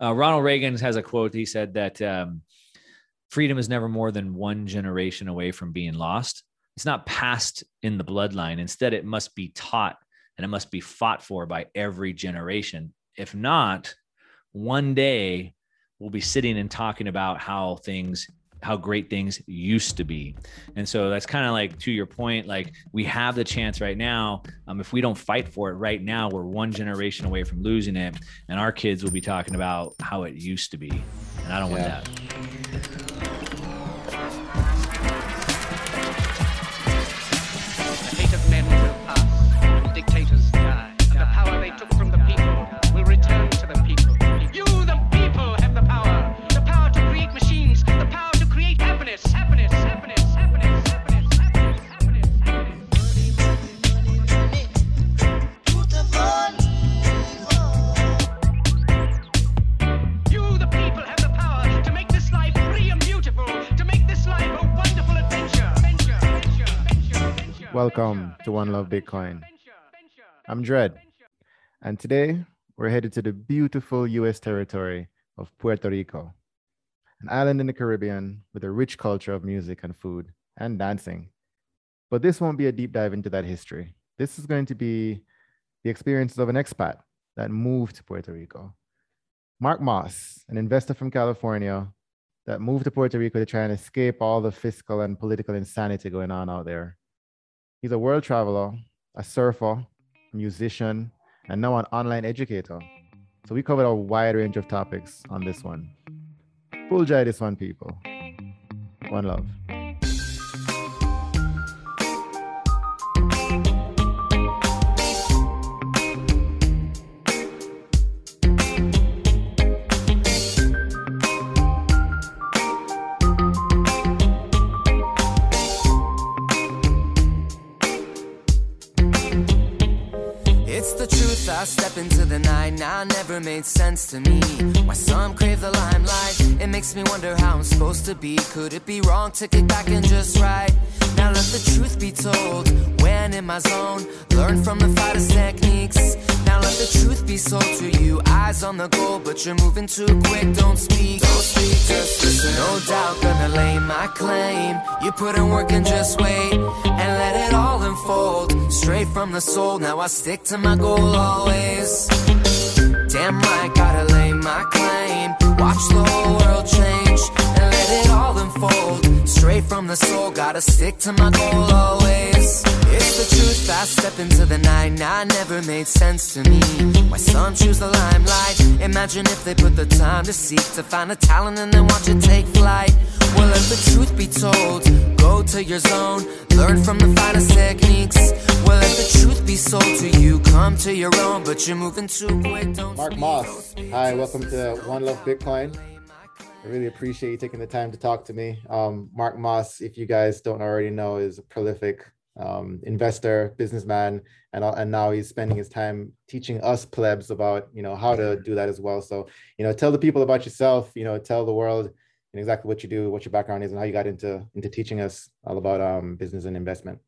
Uh, Ronald Reagan has a quote. He said that um, freedom is never more than one generation away from being lost. It's not passed in the bloodline. Instead, it must be taught and it must be fought for by every generation. If not, one day we'll be sitting and talking about how things how great things used to be. And so that's kind of like to your point, like we have the chance right now. Um, if we don't fight for it right now, we're one generation away from losing it. And our kids will be talking about how it used to be. And I don't yeah. want that. Welcome to One Love Bitcoin. I'm Dread, and today we're headed to the beautiful US territory of Puerto Rico, an island in the Caribbean with a rich culture of music and food and dancing. But this won't be a deep dive into that history. This is going to be the experiences of an expat that moved to Puerto Rico. Mark Moss, an investor from California that moved to Puerto Rico to try and escape all the fiscal and political insanity going on out there He's a world traveler, a surfer, musician, and now an online educator. So we covered a wide range of topics on this one. Full joy this one, people. One love. Made sense to me. Why some crave the limelight, it makes me wonder how I'm supposed to be. Could it be wrong to kick back and just ride? Now let the truth be told, when in my zone, learn from the fighters' techniques. Now let the truth be sold to you. Eyes on the goal, but you're moving too quick. Don't speak, don't speak, just listen. No doubt, gonna lay my claim. You put in work and just wait, and let it all unfold. Straight from the soul, now I stick to my goal always. Damn right, gotta lay my claim. Watch the whole world change, and let it all unfold. Straight from the soul, gotta stick to my goal always. It's the truth, I step into the night, now never made sense to me. Why some choose the limelight? Imagine if they put the time to seek to find a talent and then watch it take flight. Well, let the truth be told, go to your zone, learn from the finest techniques. Well, let the truth be sold to you, come to your own, but you're moving too quick. Don't Mark Moss, hi, welcome to One Love Bitcoin. I really appreciate you taking the time to talk to me. Um, Mark Moss, if you guys don't already know, is a prolific um, investor, businessman, and and now he's spending his time teaching us plebs about you know how to do that as well. So you know, tell the people about yourself. You know, tell the world exactly what you do, what your background is, and how you got into into teaching us all about um, business and investment.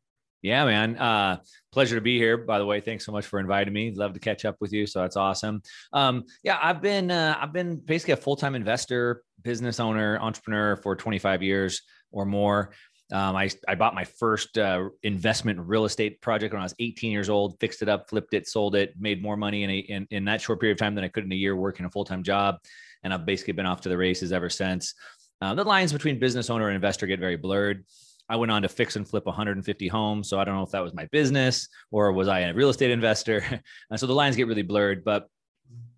Yeah, man. Uh, pleasure to be here. By the way, thanks so much for inviting me. Love to catch up with you. So that's awesome. Um, yeah, I've been uh, I've been basically a full time investor, business owner, entrepreneur for 25 years or more. Um, I, I bought my first uh, investment real estate project when I was 18 years old, fixed it up, flipped it, sold it, made more money in, a, in, in that short period of time than I could in a year working a full time job. And I've basically been off to the races ever since. Uh, the lines between business owner and investor get very blurred. I went on to fix and flip 150 homes. So I don't know if that was my business or was I a real estate investor. and so the lines get really blurred. But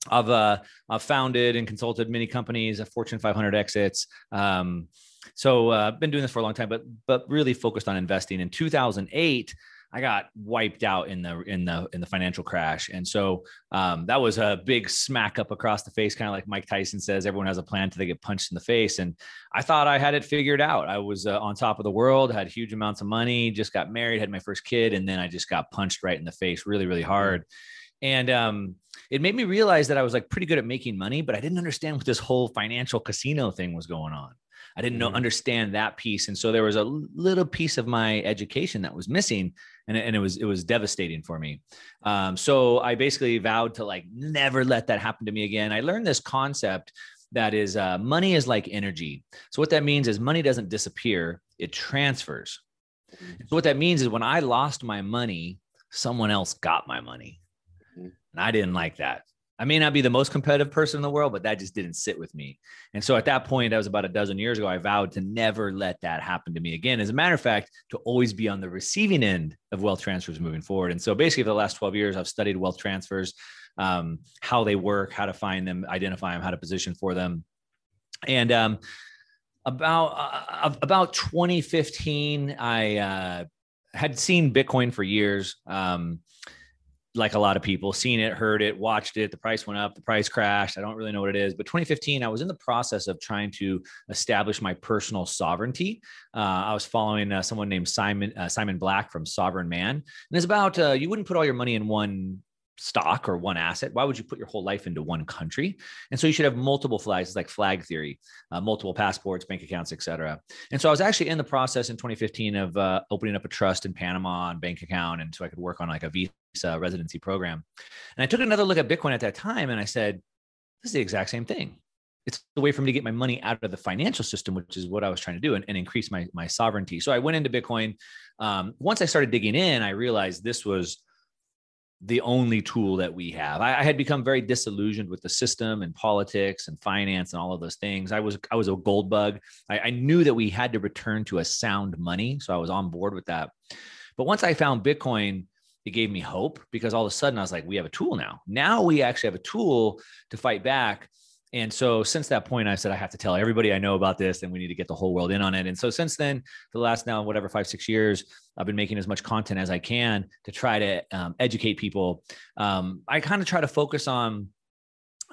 I've uh, I've founded and consulted many companies, Fortune 500 exits. Um, so I've uh, been doing this for a long time, but but really focused on investing. In 2008, I got wiped out in the in the in the financial crash, and so um, that was a big smack up across the face, kind of like Mike Tyson says, everyone has a plan until they get punched in the face. And I thought I had it figured out. I was uh, on top of the world, had huge amounts of money, just got married, had my first kid, and then I just got punched right in the face, really really hard. And um, it made me realize that I was like pretty good at making money, but I didn't understand what this whole financial casino thing was going on. I didn't know mm-hmm. understand that piece, and so there was a little piece of my education that was missing, and, and it was it was devastating for me. Um, so I basically vowed to like never let that happen to me again. I learned this concept that is uh, money is like energy. So what that means is money doesn't disappear; it transfers. Mm-hmm. So what that means is when I lost my money, someone else got my money, mm-hmm. and I didn't like that. I may not be the most competitive person in the world, but that just didn't sit with me. And so at that point, that was about a dozen years ago, I vowed to never let that happen to me again. As a matter of fact, to always be on the receiving end of wealth transfers moving forward. And so basically, for the last 12 years, I've studied wealth transfers, um, how they work, how to find them, identify them, how to position for them. And um, about uh, about 2015, I uh, had seen Bitcoin for years. Um, like a lot of people, seen it, heard it, watched it. The price went up, the price crashed. I don't really know what it is. But 2015, I was in the process of trying to establish my personal sovereignty. Uh, I was following uh, someone named Simon uh, Simon Black from Sovereign Man, and it's about uh, you wouldn't put all your money in one stock or one asset why would you put your whole life into one country and so you should have multiple flags it's like flag theory uh, multiple passports bank accounts etc and so i was actually in the process in 2015 of uh, opening up a trust in panama and bank account and so i could work on like a visa residency program and i took another look at bitcoin at that time and i said this is the exact same thing it's a way for me to get my money out of the financial system, which is what I was trying to do and, and increase my, my sovereignty. So I went into Bitcoin. Um, once I started digging in, I realized this was the only tool that we have. I, I, had become very disillusioned with the system and politics and finance and all of those things. I was I was a gold bug. I, I knew that we had to return to a sound money, so I was on board with that. But once I found Bitcoin, it gave me hope because all of a sudden I was like, we have a tool now. Now we actually have a tool to fight back and so since that point, I said, I have to tell everybody I know about this and we need to get the whole world in on it. And so since then, the last now, whatever, five, six years, I've been making as much content as I can to try to um, educate people. Um, I kind of try to focus on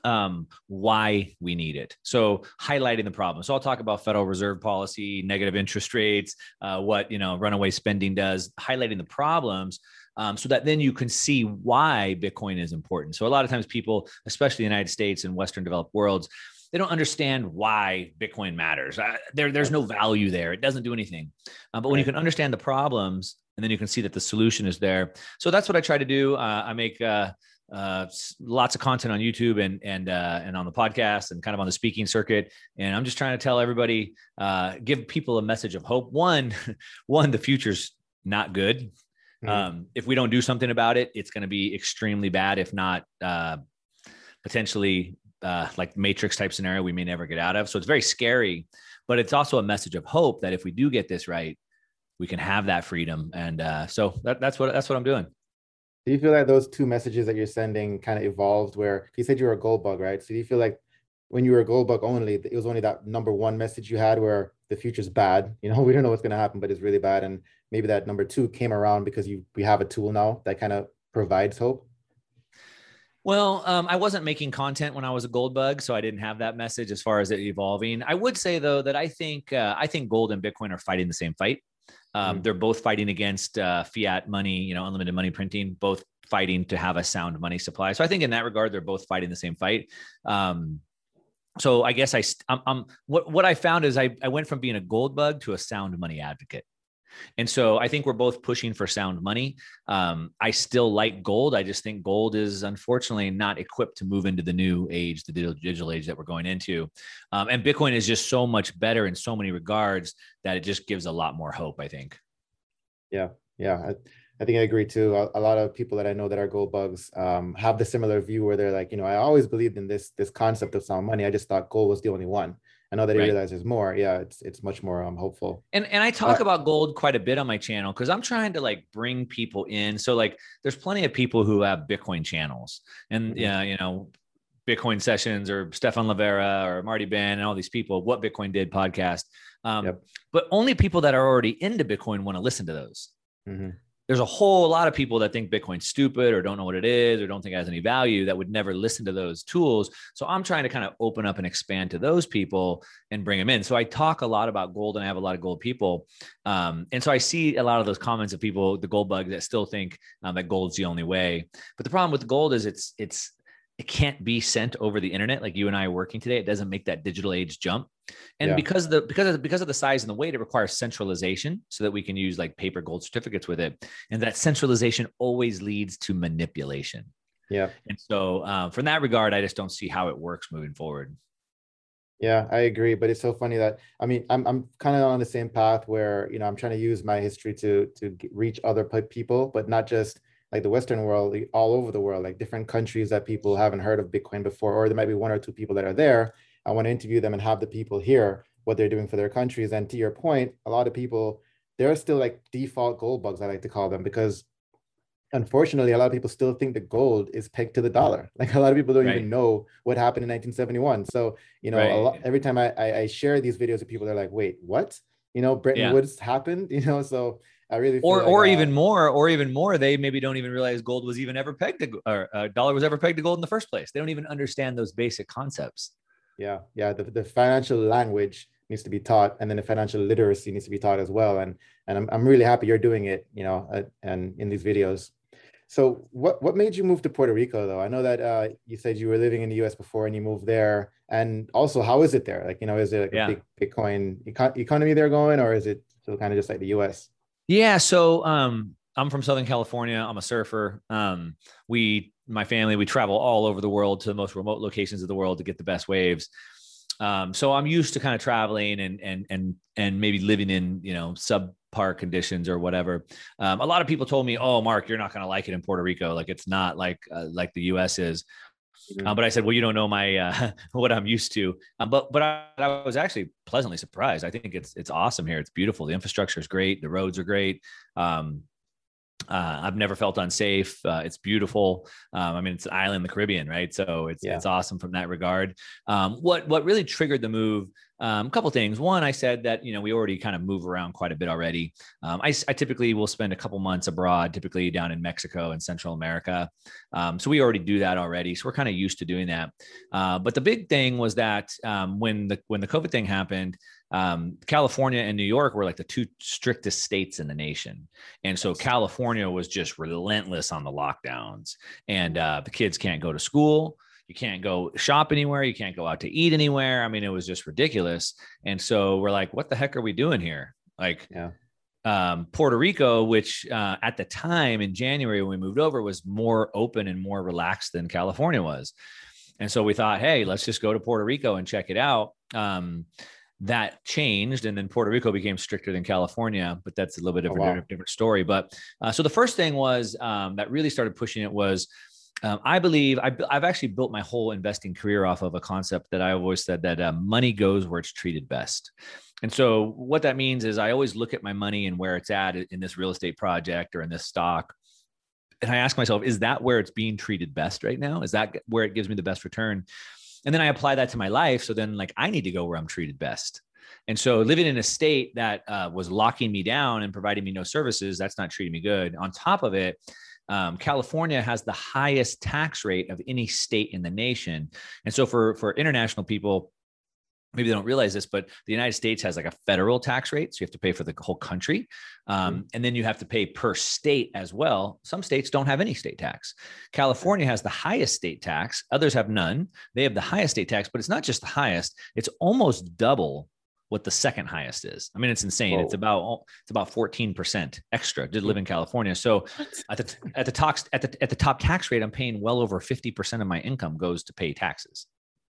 um, why we need it. So highlighting the problem. So I'll talk about Federal Reserve policy, negative interest rates, uh, what you know runaway spending does, highlighting the problems um, so that then you can see why Bitcoin is important. So a lot of times people, especially the United States and Western developed worlds, they don't understand why Bitcoin matters. Uh, there, there's no value there. It doesn't do anything. Uh, but when you can understand the problems and then you can see that the solution is there. So that's what I try to do. Uh, I make uh, lots of content on YouTube and and uh, and on the podcast and kind of on the speaking circuit. And I'm just trying to tell everybody, uh, give people a message of hope. One, one, the future's not good. Mm-hmm. Um, if we don't do something about it, it's going to be extremely bad, if not uh, potentially uh, like matrix type scenario we may never get out of. So it's very scary, but it's also a message of hope that if we do get this right, we can have that freedom. And uh, so that, that's what that's what I'm doing. Do you feel like those two messages that you're sending kind of evolved? Where you said you were a gold bug, right? So do you feel like when you were a gold bug only, it was only that number one message you had where the future's bad. You know, we don't know what's going to happen, but it's really bad. And maybe that number two came around because you we have a tool now that kind of provides hope. Well, um, I wasn't making content when I was a gold bug, so I didn't have that message as far as it evolving. I would say though that I think uh, I think gold and Bitcoin are fighting the same fight. Um, mm-hmm. They're both fighting against uh, fiat money, you know, unlimited money printing. Both fighting to have a sound money supply. So I think in that regard, they're both fighting the same fight. Um, so I guess I, I'm, I'm, what what I found is I I went from being a gold bug to a sound money advocate. And so I think we're both pushing for sound money. Um, I still like gold. I just think gold is unfortunately not equipped to move into the new age, the digital age that we're going into. Um, and Bitcoin is just so much better in so many regards that it just gives a lot more hope, I think. Yeah. Yeah. I, I think I agree too. A, a, lot of people that I know that are gold bugs um, have the similar view where they're like, you know, I always believed in this this concept of sound money. I just thought gold was the only one. I know that he right. realizes more. Yeah, it's it's much more um, hopeful. And and I talk uh, about gold quite a bit on my channel because I'm trying to like bring people in. So like, there's plenty of people who have Bitcoin channels, and mm-hmm. yeah, you know, Bitcoin sessions or Stefan Livera or Marty Bent and all these people. What Bitcoin did podcast. Um, yep. But only people that are already into Bitcoin want to listen to those. Mm-hmm there's a whole lot of people that think Bitcoin's stupid or don't know what it is or don't think it has any value that would never listen to those tools. So I'm trying to kind of open up and expand to those people and bring them in. So I talk a lot about gold and I have a lot of gold people. Um, and so I see a lot of those comments of people, the gold bugs that still think um, that gold's the only way. But the problem with gold is it's, it's, it can't be sent over the internet like you and I are working today. It doesn't make that digital age jump. And Yeah. because of the because of because of the size and the weight, it requires centralization so that we can use like paper gold certificates with it. And that centralization always leads to manipulation. Yeah. And so, uh, from that regard, I just don't see how it works moving forward. Yeah, I agree. But it's so funny that I mean, I'm I'm kind of on the same path where you know I'm trying to use my history to to reach other people, but not just like the Western world, all over the world, like different countries that people haven't heard of Bitcoin before, or there might be one or two people that are there. I want to interview them and have the people hear what they're doing for their countries. And to your point, a lot of people they're still like default gold bugs, I like to call them, because unfortunately, a lot of people still think the gold is pegged to the dollar. Like a lot of people don't Right. even know what happened in 1971. So you know, a lot, every time I, I I share these videos with people, they're like, "Wait, what? You know, Bretton Yeah. Woods happened." You know, so I really Or, like, or uh, even more, or even more, they maybe don't even realize gold was even ever pegged to, or uh, dollar was ever pegged to gold in the first place. They don't even understand those basic concepts. yeah, yeah. The, the financial language needs to be taught, and then the financial literacy needs to be taught as well. And and I'm I'm really happy you're doing it. You know, uh, and in these videos. So what what made you move to Puerto Rico though? I know that uh, you said you were living in the U.S. before and you moved there. And also, how is it there? Like, you know, is it like Yeah. a big Bitcoin eco- economy there going, or is it still kind of just like the U.S.? Yeah. So um, I'm from Southern California. I'm a surfer. Um, we, my family, we travel all over the world to the most remote locations of the world to get the best waves. Um, so I'm used to kind of traveling and and and and maybe living in you know subpar conditions or whatever. Um, a lot of people told me, "Oh, Mark, you're not going to like it in Puerto Rico. Like it's not like uh, like the U.S. is." Mhm. Uh, but I said, well, you don't know my uh, what I'm used to. Um, but but I, I was actually pleasantly surprised. I think it's it's awesome here. It's beautiful. The infrastructure is great. The roads are great. Um, uh, I've never felt unsafe. Uh, it's beautiful. Um, I mean, it's an island in the Caribbean, right? So it's Yeah. it's awesome from that regard. Um, what what really triggered the move? Um, a couple things. One, I said that you know we already kind of move around quite a bit already. Um, I, I typically will spend a couple months abroad, typically down in Mexico and Central America. Um, so we already do that already. So we're kind of used to doing that. Uh, but the big thing was that um, when the when the COVID thing happened, um, California and New York were like the two strictest states in the nation, and so California was just relentless on the lockdowns, and uh, the kids can't go to school. You can't go shop anywhere. You can't go out to eat anywhere. I mean, it was just ridiculous. And so we're like, what the heck are we doing here? Like, Yeah. um, Puerto Rico, which uh, at the time in January when we moved over was more open and more relaxed than California was. And so we thought, hey, let's just go to Puerto Rico and check it out. Um, that changed, and then Puerto Rico became stricter than California, but that's a little bit of Oh, a wow. different, different story. But uh, so the first thing was um, that really started pushing it was um, I believe I, have actually built my whole investing career off of a concept that I always said that uh, money goes where it's treated best. And so what that means is I always look at my money and where it's at in this real estate project or in this stock. And I ask myself, is that where it's being treated best right now? Is that where it gives me the best return? And then I apply that to my life. So then, like, I need to go where I'm treated best. And so, living in a state that uh, was locking me down and providing me no services, that's not treating me good. On top of it, um, California has the highest tax rate of any state in the nation. And so, for for international people, maybe they don't realize this, but the United States has like a federal tax rate. So you have to pay for the whole country. Um, and then you have to pay per state as well. Some states don't have any state tax. California has the highest state tax, others have none. They have the highest state tax, but it's not just the highest, it's almost double what the second highest is. I mean, it's insane. It's about it's about 14% extra to live in California. So at the at the top at the at the top tax rate, I'm paying well over 50% of my income goes to pay taxes.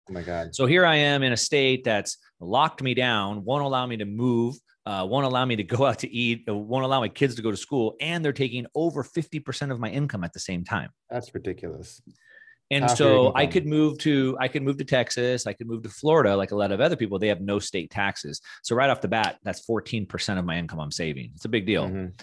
Oh my God. So here I am in a state that's locked me down, won't allow me to move, uh, won't allow me to go out to eat, uh, won't allow my kids to go to school, and they're taking over 50% of my income at the same time. That's ridiculous. And Half so I could move to I could move to Texas, I could move to Florida, like a lot of other people. They have no state taxes. So right off the bat, that's 14% of my income I'm saving. It's a big deal. Mhm.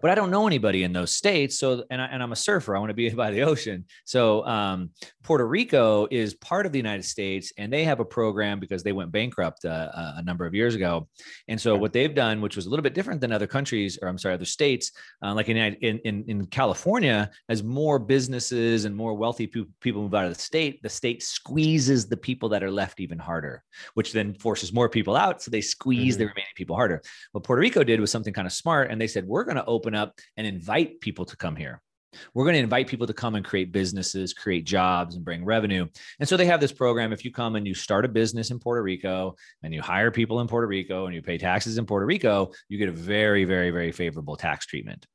But I don't know anybody in those states. So and I, and I'm a surfer. I want to be by the ocean. So um, Puerto Rico is part of the United States, and they have a program because they went bankrupt uh, a- a number of years ago. And so what they've done, which was a little bit different than other countries, or I'm sorry, other states, uh, like in, in in California, as more businesses and more wealthy pe- people move out of the state, the state squeezes the people that are left even harder, which then forces more people out. So they squeeze Mhm. the remaining people harder. What Puerto Rico did was something kind of smart, and they said, "We're going to open up and invite people to come here." we're going to invite people to come and create businesses, create jobs, and bring revenue. And so they have this program. If you come and you start a business in Puerto Rico and you hire people in Puerto Rico and you pay taxes in Puerto Rico, you get a very, very, very favorable tax treatment.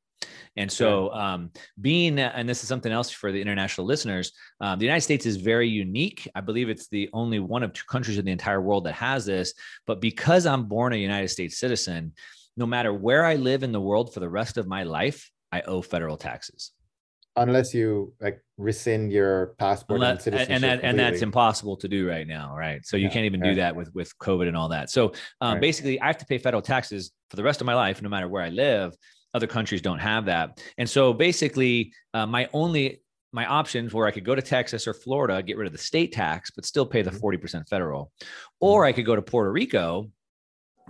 And so, um, being, and this is something else for the international listeners, um, the United States is very unique. I believe it's the only one of two countries in the entire world that has this. But because I'm born a United States citizen, no matter where I live in the world for the rest of my life, I owe federal taxes. Unless you like rescind your passport Unless, and, and that and that's impossible to do right now right? So you yeah, can't even do that with with covid and all that. So um, right. basically i have to pay federal taxes for the rest of my life no matter where i live other countries don't have that and so basically uh, my only my options were I could go to Texas or Florida, get rid of the state tax, but still pay the 40% mm-hmm. federal. Or I could go to Puerto Rico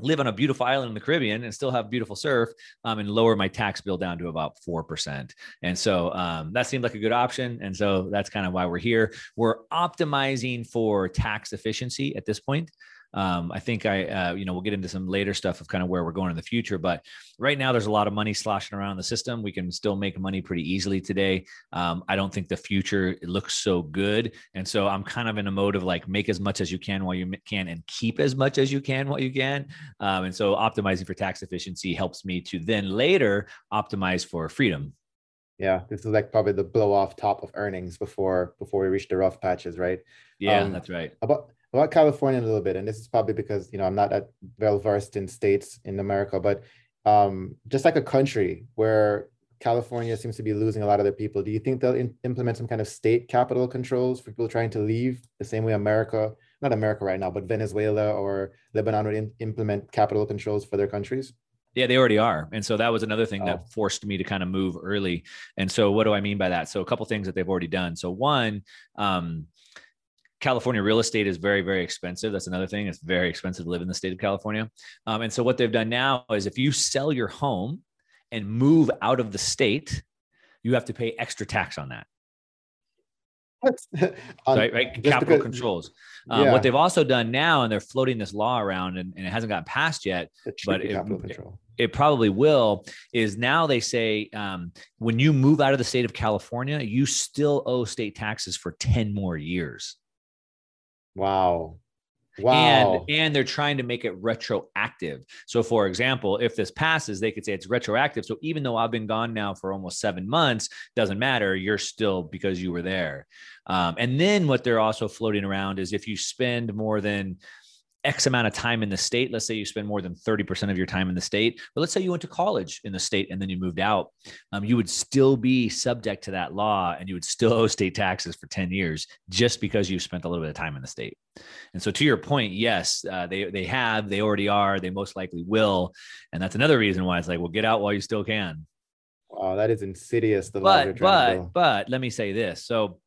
live on a beautiful island in the Caribbean and still have beautiful surf um, and lower my tax bill down to about 4%. And so um, that seemed like a good option. And so that's kind of why we're here. We're optimizing for tax efficiency at this point. Um, I think I, uh, you know, we'll get into some later stuff of kind of where we're going in the future. But right now, there's a lot of money sloshing around the system. We can still make money pretty easily today. Um, I don't think the future looks so good, and so I'm kind of in a mode of like make as much as you can while you can, and keep as much as you can while you can. Um, and so optimizing for tax efficiency helps me to then later optimize for freedom. Yeah, this is like probably the blow off top of earnings before before we reach the rough patches, right? Yeah, um, that's right. About about California a little bit, and this is probably because you know I'm not that well versed in states in America, but um, just like a country where California seems to be losing a lot of their people, do you think they'll in- implement some kind of state capital controls for people trying to leave the same way America, not America right now, but Venezuela or Lebanon would in- implement capital controls for their countries? Yeah, they already are. And so that was another thing oh. that forced me to kind of move early. And so what do I mean by that? So a couple things that they've already done. So one, um, California real estate is very, very expensive. That's another thing. It's very expensive to live in the state of California. Um, and so what they've done now is if you sell your home and move out of the state, you have to pay extra tax on that. right, right? Capital because, controls. Um, yeah. What they've also done now, and they're floating this law around, and, and it hasn't gotten passed yet, but it, it, it, probably will. Is now they say um, when you move out of the state of California, you still owe state taxes for ten more years. Wow. Wow. And, and they're trying to make it retroactive. So, for example, if this passes, they could say it's retroactive. So, even though I've been gone now for almost seven months, doesn't matter. You're still because you were there. Um, and then what they're also floating around is if you spend more than X amount of time in the state. Let's say you spend more than 30% of your time in the state, but let's say you went to college in the state and then you moved out. Um, you would still be subject to that law and you would still owe state taxes for 10 years just because you spent a little bit of time in the state. And so, to your point, yes, uh, they, they have, they already are, they most likely will. And that's another reason why it's like, well, get out while you still can. Wow, that is insidious. The but, but, but let me say this. So,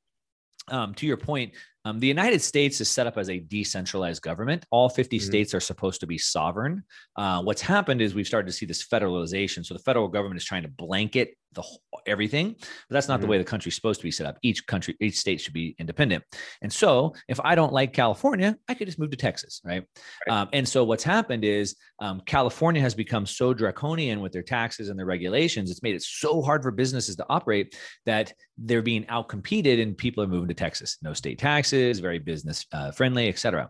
um, to your point, um, the United States is set up as a decentralized government. All 50 mm-hmm. states are supposed to be sovereign. Uh, what's happened is we've started to see this federalization. So the federal government is trying to blanket the whole, everything, but that's not mm-hmm. the way the country's supposed to be set up. Each country, each state should be independent. And so, if I don't like California, I could just move to Texas, right? right. Um, and so, what's happened is um, California has become so draconian with their taxes and their regulations. It's made it so hard for businesses to operate that they're being outcompeted, and people are moving to Texas. No state taxes, very business uh, friendly, et cetera.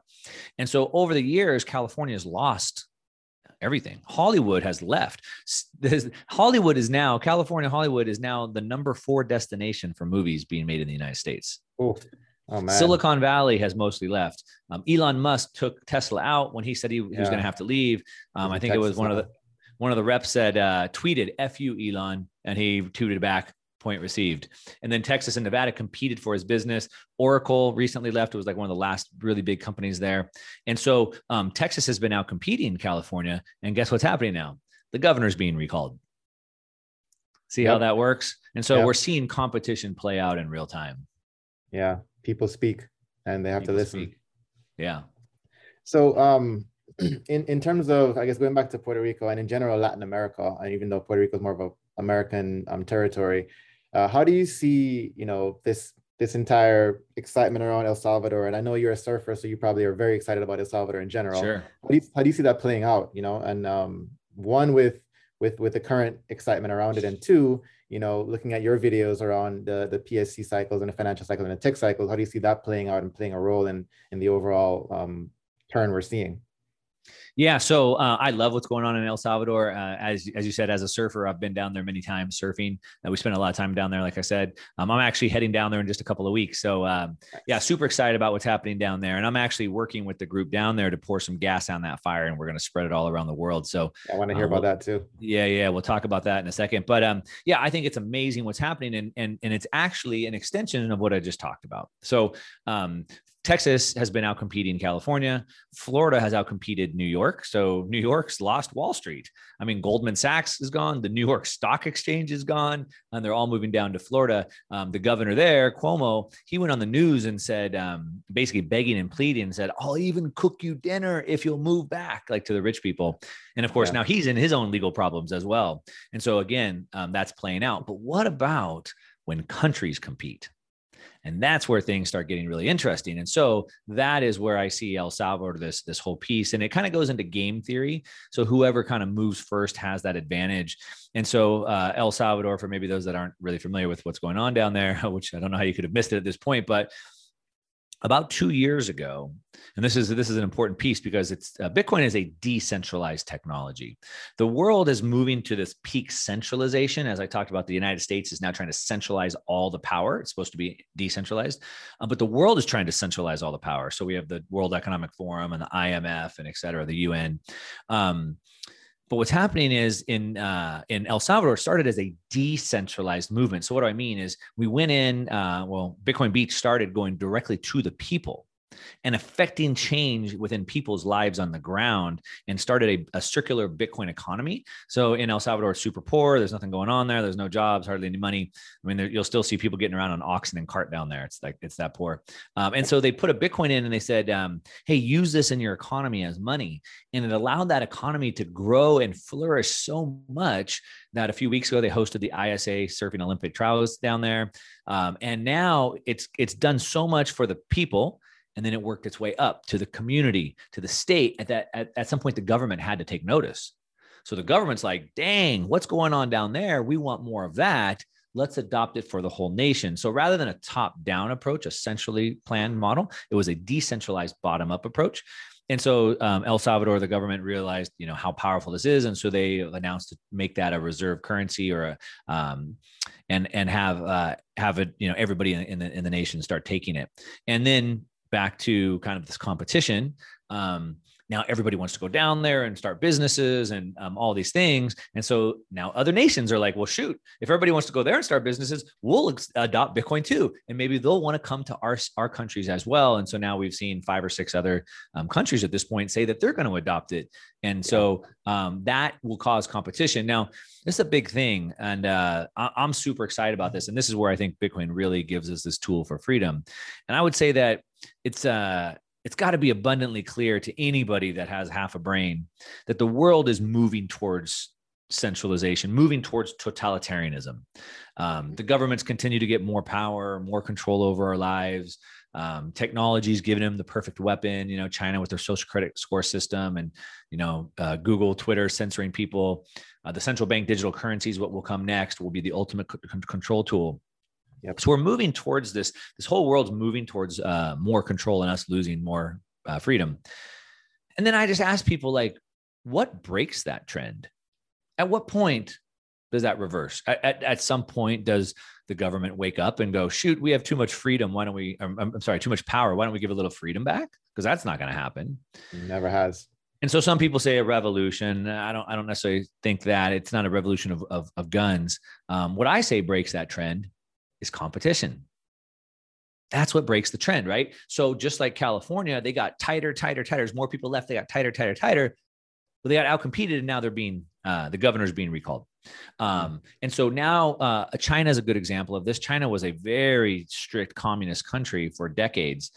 And so, over the years, California has lost everything. Hollywood has left. Hollywood is now California. Hollywood is now the number four destination for movies being made in the United States. Oh, oh Silicon Valley has mostly left. Um, Elon Musk took Tesla out when he said he, he yeah. was going to have to leave. Um, I think Texas it was one now. of the one of the reps said uh, tweeted "F you, Elon," and he tweeted back point received. And then Texas and Nevada competed for his business. Oracle recently left. It was like one of the last really big companies there. And so um, Texas has been out competing in California. And guess what's happening now? The governor's being recalled. See yep. how that works? And so yep. we're seeing competition play out in real time. Yeah. People speak and they have People to listen. Speak. Yeah. So, um, in, in terms of, I guess, going back to Puerto Rico and in general Latin America, and even though Puerto Rico is more of a American um, territory, uh, how do you see, you know, this this entire excitement around El Salvador? And I know you're a surfer, so you probably are very excited about El Salvador in general. Sure. How do you, how do you see that playing out? You know, and um, one with with with the current excitement around it, and two, you know, looking at your videos around the the PSC cycles and the financial cycle and the tech cycles, how do you see that playing out and playing a role in in the overall um, turn we're seeing? Yeah, so uh, I love what's going on in El Salvador. Uh, as as you said, as a surfer, I've been down there many times surfing. Uh, we spent a lot of time down there. Like I said, um, I'm actually heading down there in just a couple of weeks. So um, yeah, super excited about what's happening down there. And I'm actually working with the group down there to pour some gas on that fire, and we're going to spread it all around the world. So I want to hear uh, about that too. Yeah, yeah, we'll talk about that in a second. But um, yeah, I think it's amazing what's happening, and and and it's actually an extension of what I just talked about. So um, Texas has been out competing California. Florida has outcompeted New York. So New York's lost Wall Street. I mean, Goldman Sachs is gone. The New York Stock Exchange is gone, and they're all moving down to Florida. Um, the governor there, Cuomo, he went on the news and said, um, basically begging and pleading, and said, "I'll even cook you dinner if you'll move back," like to the rich people. And of course, yeah. now he's in his own legal problems as well. And so again, um, that's playing out. But what about when countries compete? And that's where things start getting really interesting. And so that is where i see el salvador this this whole piece and it kind of goes into game theory. So whoever kind of moves first has that advantage. And so uh, el salvador for maybe those that aren't really familiar with what's going on down there which i don't know how you could have missed it at this point but about two years ago and this is this is an important piece because it's uh, bitcoin is a decentralized technology. The world is moving to this peak centralization. As i talked about the united states is now trying to centralize all the power. It's supposed to be decentralized uh, but the world is trying to centralize all the power. So we have the world economic forum and the imf and et cetera the un um, but what's happening is in uh, in El Salvador started as a decentralized movement. So what do I mean is we went in. Uh, well, Bitcoin Beach started going directly to the people and affecting change within people's lives on the ground and started a, a, circular Bitcoin economy. So in El Salvador, it's super poor. There's nothing going on there. There's no jobs, hardly any money. I mean, there, you'll still see people getting around on oxen and cart down there. It's like, it's that poor. Um, and so they put a Bitcoin in and they said, um, hey, use this in your economy as money. And it allowed that economy to grow and flourish so much that a few weeks ago they hosted the ISA Surfing Olympic Trials down there. Um, and now it's it's done so much for the people and then it worked its way up to the community to the state at that at, at some point the government had to take notice. So the government's like dang what's going on down there? We want more of that. Let's adopt it for the whole nation. So rather than a top down approach a centrally planned model it was a decentralized bottom up approach. And so um, El Salvador, the government realized, you know, how powerful this is, and so they announced to make that a reserve currency or a, um, and and have uh, have it, you know, everybody in, in, the in the nation start taking it. And then back to kind of this competition. Um, now everybody wants to go down there and start businesses and um, all these things. And so now other nations are like, well, shoot, if everybody wants to go there and start businesses, we'll adopt Bitcoin too. And maybe they'll want to come to our, our countries as well. And so now we've seen five or six other um, countries at this point say that they're going to adopt it. And so um, that will cause competition. Now, this is a big thing. And uh, I- I'm super excited about this. And this is where I think Bitcoin really gives us this tool for freedom. And I would say that it's uh it's got to be abundantly clear to anybody that has half a brain that the world is moving towards centralization, moving towards totalitarianism. Um, the governments continue to get more power, more control over our lives. Um, technology's giving them the perfect weapon. You know, China with their social credit score system, and you know, uh, Google, Twitter censoring people. Uh, the central bank digital currencies, what will come next, will be the ultimate c- control tool. Yep. So we're moving towards this. This whole world's moving towards uh, more control and us losing more uh, freedom. And then I just ask people like, what breaks that trend? At what point does that reverse? At, at, at, some point, does the government wake up and go, shoot, we have too much freedom. Why don't we, I'm, I'm sorry, too much power. Why don't we give a little freedom back? Because that's not going to happen. Never has. And so some people say a revolution. I don't, I don't necessarily think that it's not a revolution of, of, of guns. Um, what I say breaks that trend is competition. That's what breaks the trend, right? So just like California, they got tighter, tighter, tighter. As more people left, they got tighter, tighter, tighter. Well, they got outcompeted, and now they're being uh, the governor's being recalled. Um, and so now uh, China is a good example of this. China was a very strict communist country for decades,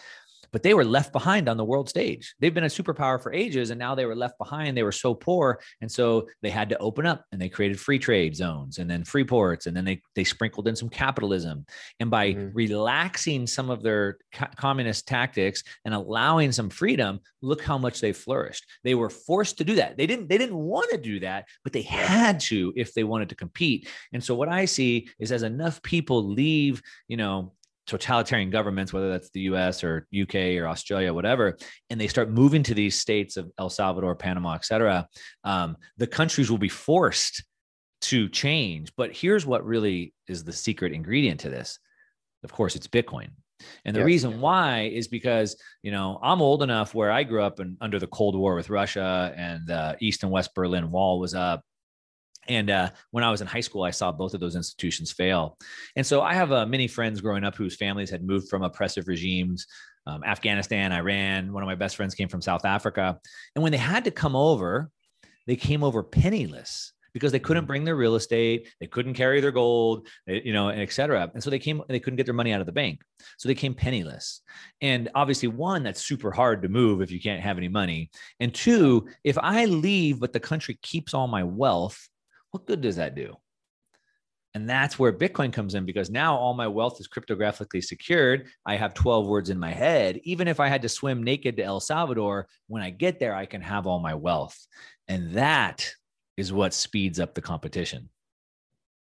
but they were left behind on the world stage. They've been a superpower for ages, and now they were left behind. They were so poor, and so they had to open up, and they created free trade zones, and then free ports, and then they they sprinkled in some capitalism. And by mm-hmm. relaxing some of their co- communist tactics and allowing some freedom, look how much they flourished. They were forced to do that. They didn't they didn't want to do that, but they had to if they wanted to compete. And so what I see is as enough people leave, you know, totalitarian governments, whether that's the US or UK or Australia, whatever, and they start moving to these states of El Salvador, Panama, et cetera, um, the countries will be forced to change. But here's what really is the secret ingredient to this. Of course, it's Bitcoin. And the yes. reason why is because, you know, I'm old enough where I grew up in, under the Cold War with Russia and the East and West Berlin Wall was up. And uh, when I was in high school, I saw both of those institutions fail. And so I have uh, many friends growing up whose families had moved from oppressive regimes, um, Afghanistan, Iran. One of my best friends came from South Africa. And when they had to come over, they came over penniless because they couldn't mm. bring their real estate, they couldn't carry their gold, eh, you know, et cetera. And so they came, they couldn't get their money out of the bank. So they came penniless. And obviously, one, that's super hard to move if you can't have any money. And two, if I leave, but the country keeps all my wealth, what good does that do? And that's where Bitcoin comes in because now all my wealth is cryptographically secured. I have 12 words in my head. Even if I had to swim naked to El Salvador, when I get there, I can have all my wealth. And that is what speeds up the competition.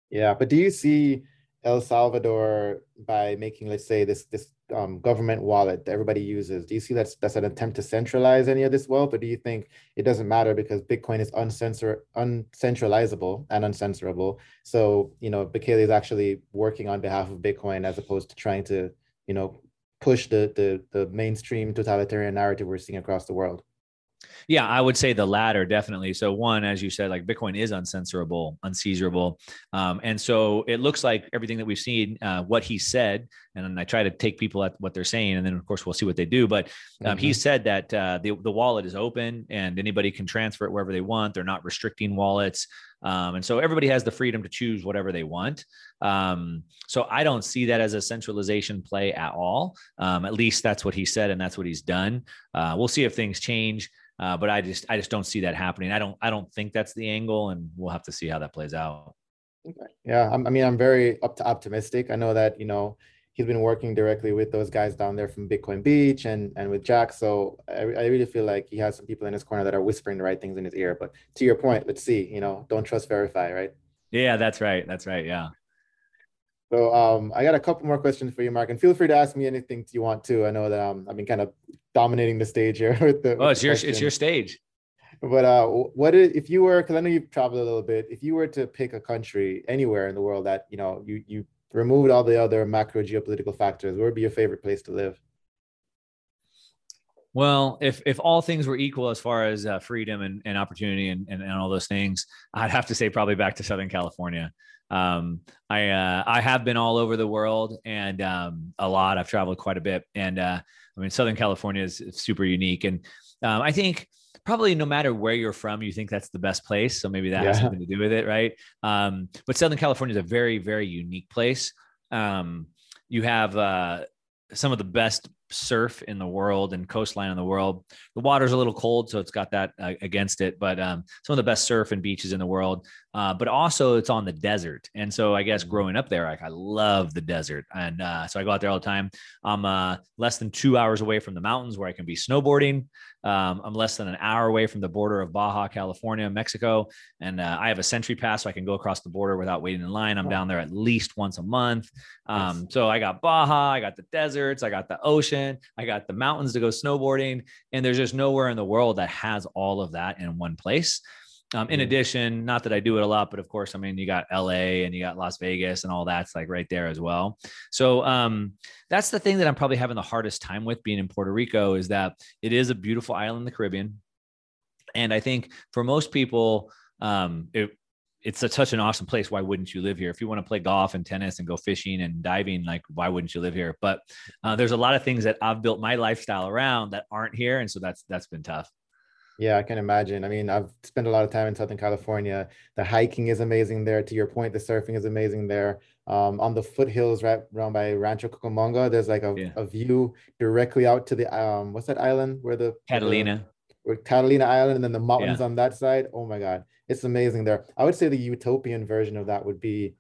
Yeah. But do you see El Salvador by making, let's say, this this um, government wallet that everybody uses. Do you see that's that's an attempt to centralize any of this wealth, or do you think it doesn't matter because Bitcoin is uncensor uncentralizable and uncensorable? So you know, Bukele is actually working on behalf of Bitcoin as opposed to trying to you know push the the the mainstream totalitarian narrative we're seeing across the world. Yeah, I would say the latter definitely. So one, as you said, like Bitcoin is uncensorable, unseizable, um, and so it looks like everything that we've seen, uh, what he said, and I try to take people at what they're saying, and then of course we'll see what they do. But um, mm-hmm. he said that uh, the the wallet is open and anybody can transfer it wherever they want. They're not restricting wallets. Um, and so everybody has the freedom to choose whatever they want. Um, so I don't see that as a centralization play at all. Um, at least that's what he said, and that's what he's done. Uh, we'll see if things change. Uh, but I just I just don't see that happening. I don't I don't think that's the angle, and we'll have to see how that plays out. Okay. Yeah, I mean I'm very up to optimistic. I know that you know he's been working directly with those guys down there from Bitcoin Beach and and with Jack. So I, I really feel like he has some people in his corner that are whispering the right things in his ear. But to your point, let's see. You know, don't trust, verify, right? Yeah, that's right. That's right. Yeah. So um, I got a couple more questions for you, Mark, and feel free to ask me anything you want to. I know that um, I've been kind of dominating the stage here with the. Oh, it's your it's your stage. But uh, what is, if you were? Because I know you've traveled a little bit. If you were to pick a country anywhere in the world that you know you you removed all the other macro geopolitical factors, where would be your favorite place to live? Well, if if all things were equal as far as uh, freedom and, and opportunity and, and, and all those things, I'd have to say probably back to Southern California. Um, I uh, I have been all over the world and um, a lot. I've traveled quite a bit, and uh, I mean Southern California is super unique, and um, I think probably no matter where you're from, you think that's the best place. So maybe that yeah. has something to do with it, right? Um, but Southern California is a very very unique place. Um, you have uh, some of the best surf in the world and coastline in the world. The water's a little cold, so it's got that uh, against it. But um, some of the best surf and beaches in the world. Uh, but also, it's on the desert, and so I guess mm-hmm. growing up there, like I love the desert, and uh, so I go out there all the time. I'm uh, less than two hours away from the mountains where I can be snowboarding. Um, I'm less than an hour away from the border of Baja California, Mexico, and uh, I have a SENTRI Pass, so I can go across the border without waiting in line. I'm down there at least once a month. Um, so I got Baja, I got the deserts, I got the ocean, I got the mountains to go snowboarding, and there's just nowhere in the world that has all of that in one place. Um, in addition, not that I do it a lot, but of course, I mean, you got LA and you got Las Vegas and all that's like right there as well. So um, that's the thing that I'm probably having the hardest time with being in Puerto Rico is that it is a beautiful island in the Caribbean. And I think for most people, um, it, it's a, such an awesome place. Why wouldn't you live here? If you want to play golf and tennis and go fishing and diving, like why wouldn't you live here? But uh, there's a lot of things that I've built my lifestyle around that aren't here, and so that's that's been tough. Yeah, I can imagine. I mean, I've spent a lot of time in Southern California. The hiking is amazing there. To your point, the surfing is amazing there. Um, on the foothills right around by Rancho Cucamonga, there's like a, yeah. a view directly out to the um, what's that island where the Catalina, where Catalina Island, and then the mountains yeah. on that side. Oh my God, it's amazing there. I would say the utopian version of that would be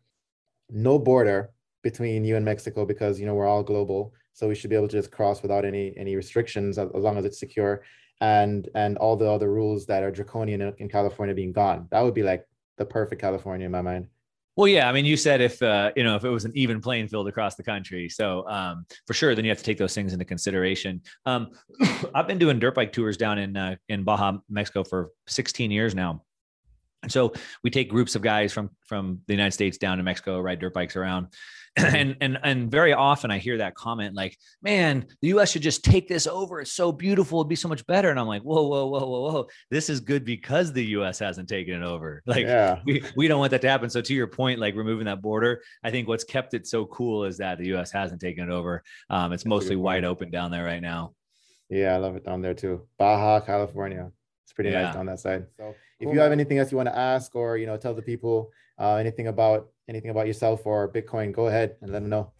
no border between you and Mexico because you know we're all global, so we should be able to just cross without any any restrictions as, as long as it's secure, and and all the other rules that are draconian in, in California being gone. That would be like the perfect California in my mind. Well, yeah, I mean, you said if uh, you know if it was an even playing field across the country, so um, for sure, then you have to take those things into consideration. Um, I've been doing dirt bike tours down in uh, in Baja, Mexico, for 16 years now, and so we take groups of guys from from the United States down to Mexico, ride dirt bikes around. and and and very often I hear that comment like, "Man, the U.S. should just take this over. It's so beautiful. It'd be so much better." And I'm like, "Whoa, whoa, whoa, whoa, whoa! This is good because the U.S. hasn't taken it over. Like, yeah. we we don't want that to happen." So to your point, like removing that border, I think what's kept it so cool is that the U.S. hasn't taken it over. Um, it's mostly wide open down there right now. Yeah, I love it down there too. Baja, California. It's pretty yeah. nice on that side. So if you have anything else you want to ask or you know tell the people uh, anything about anything about yourself or bitcoin go ahead and let them know.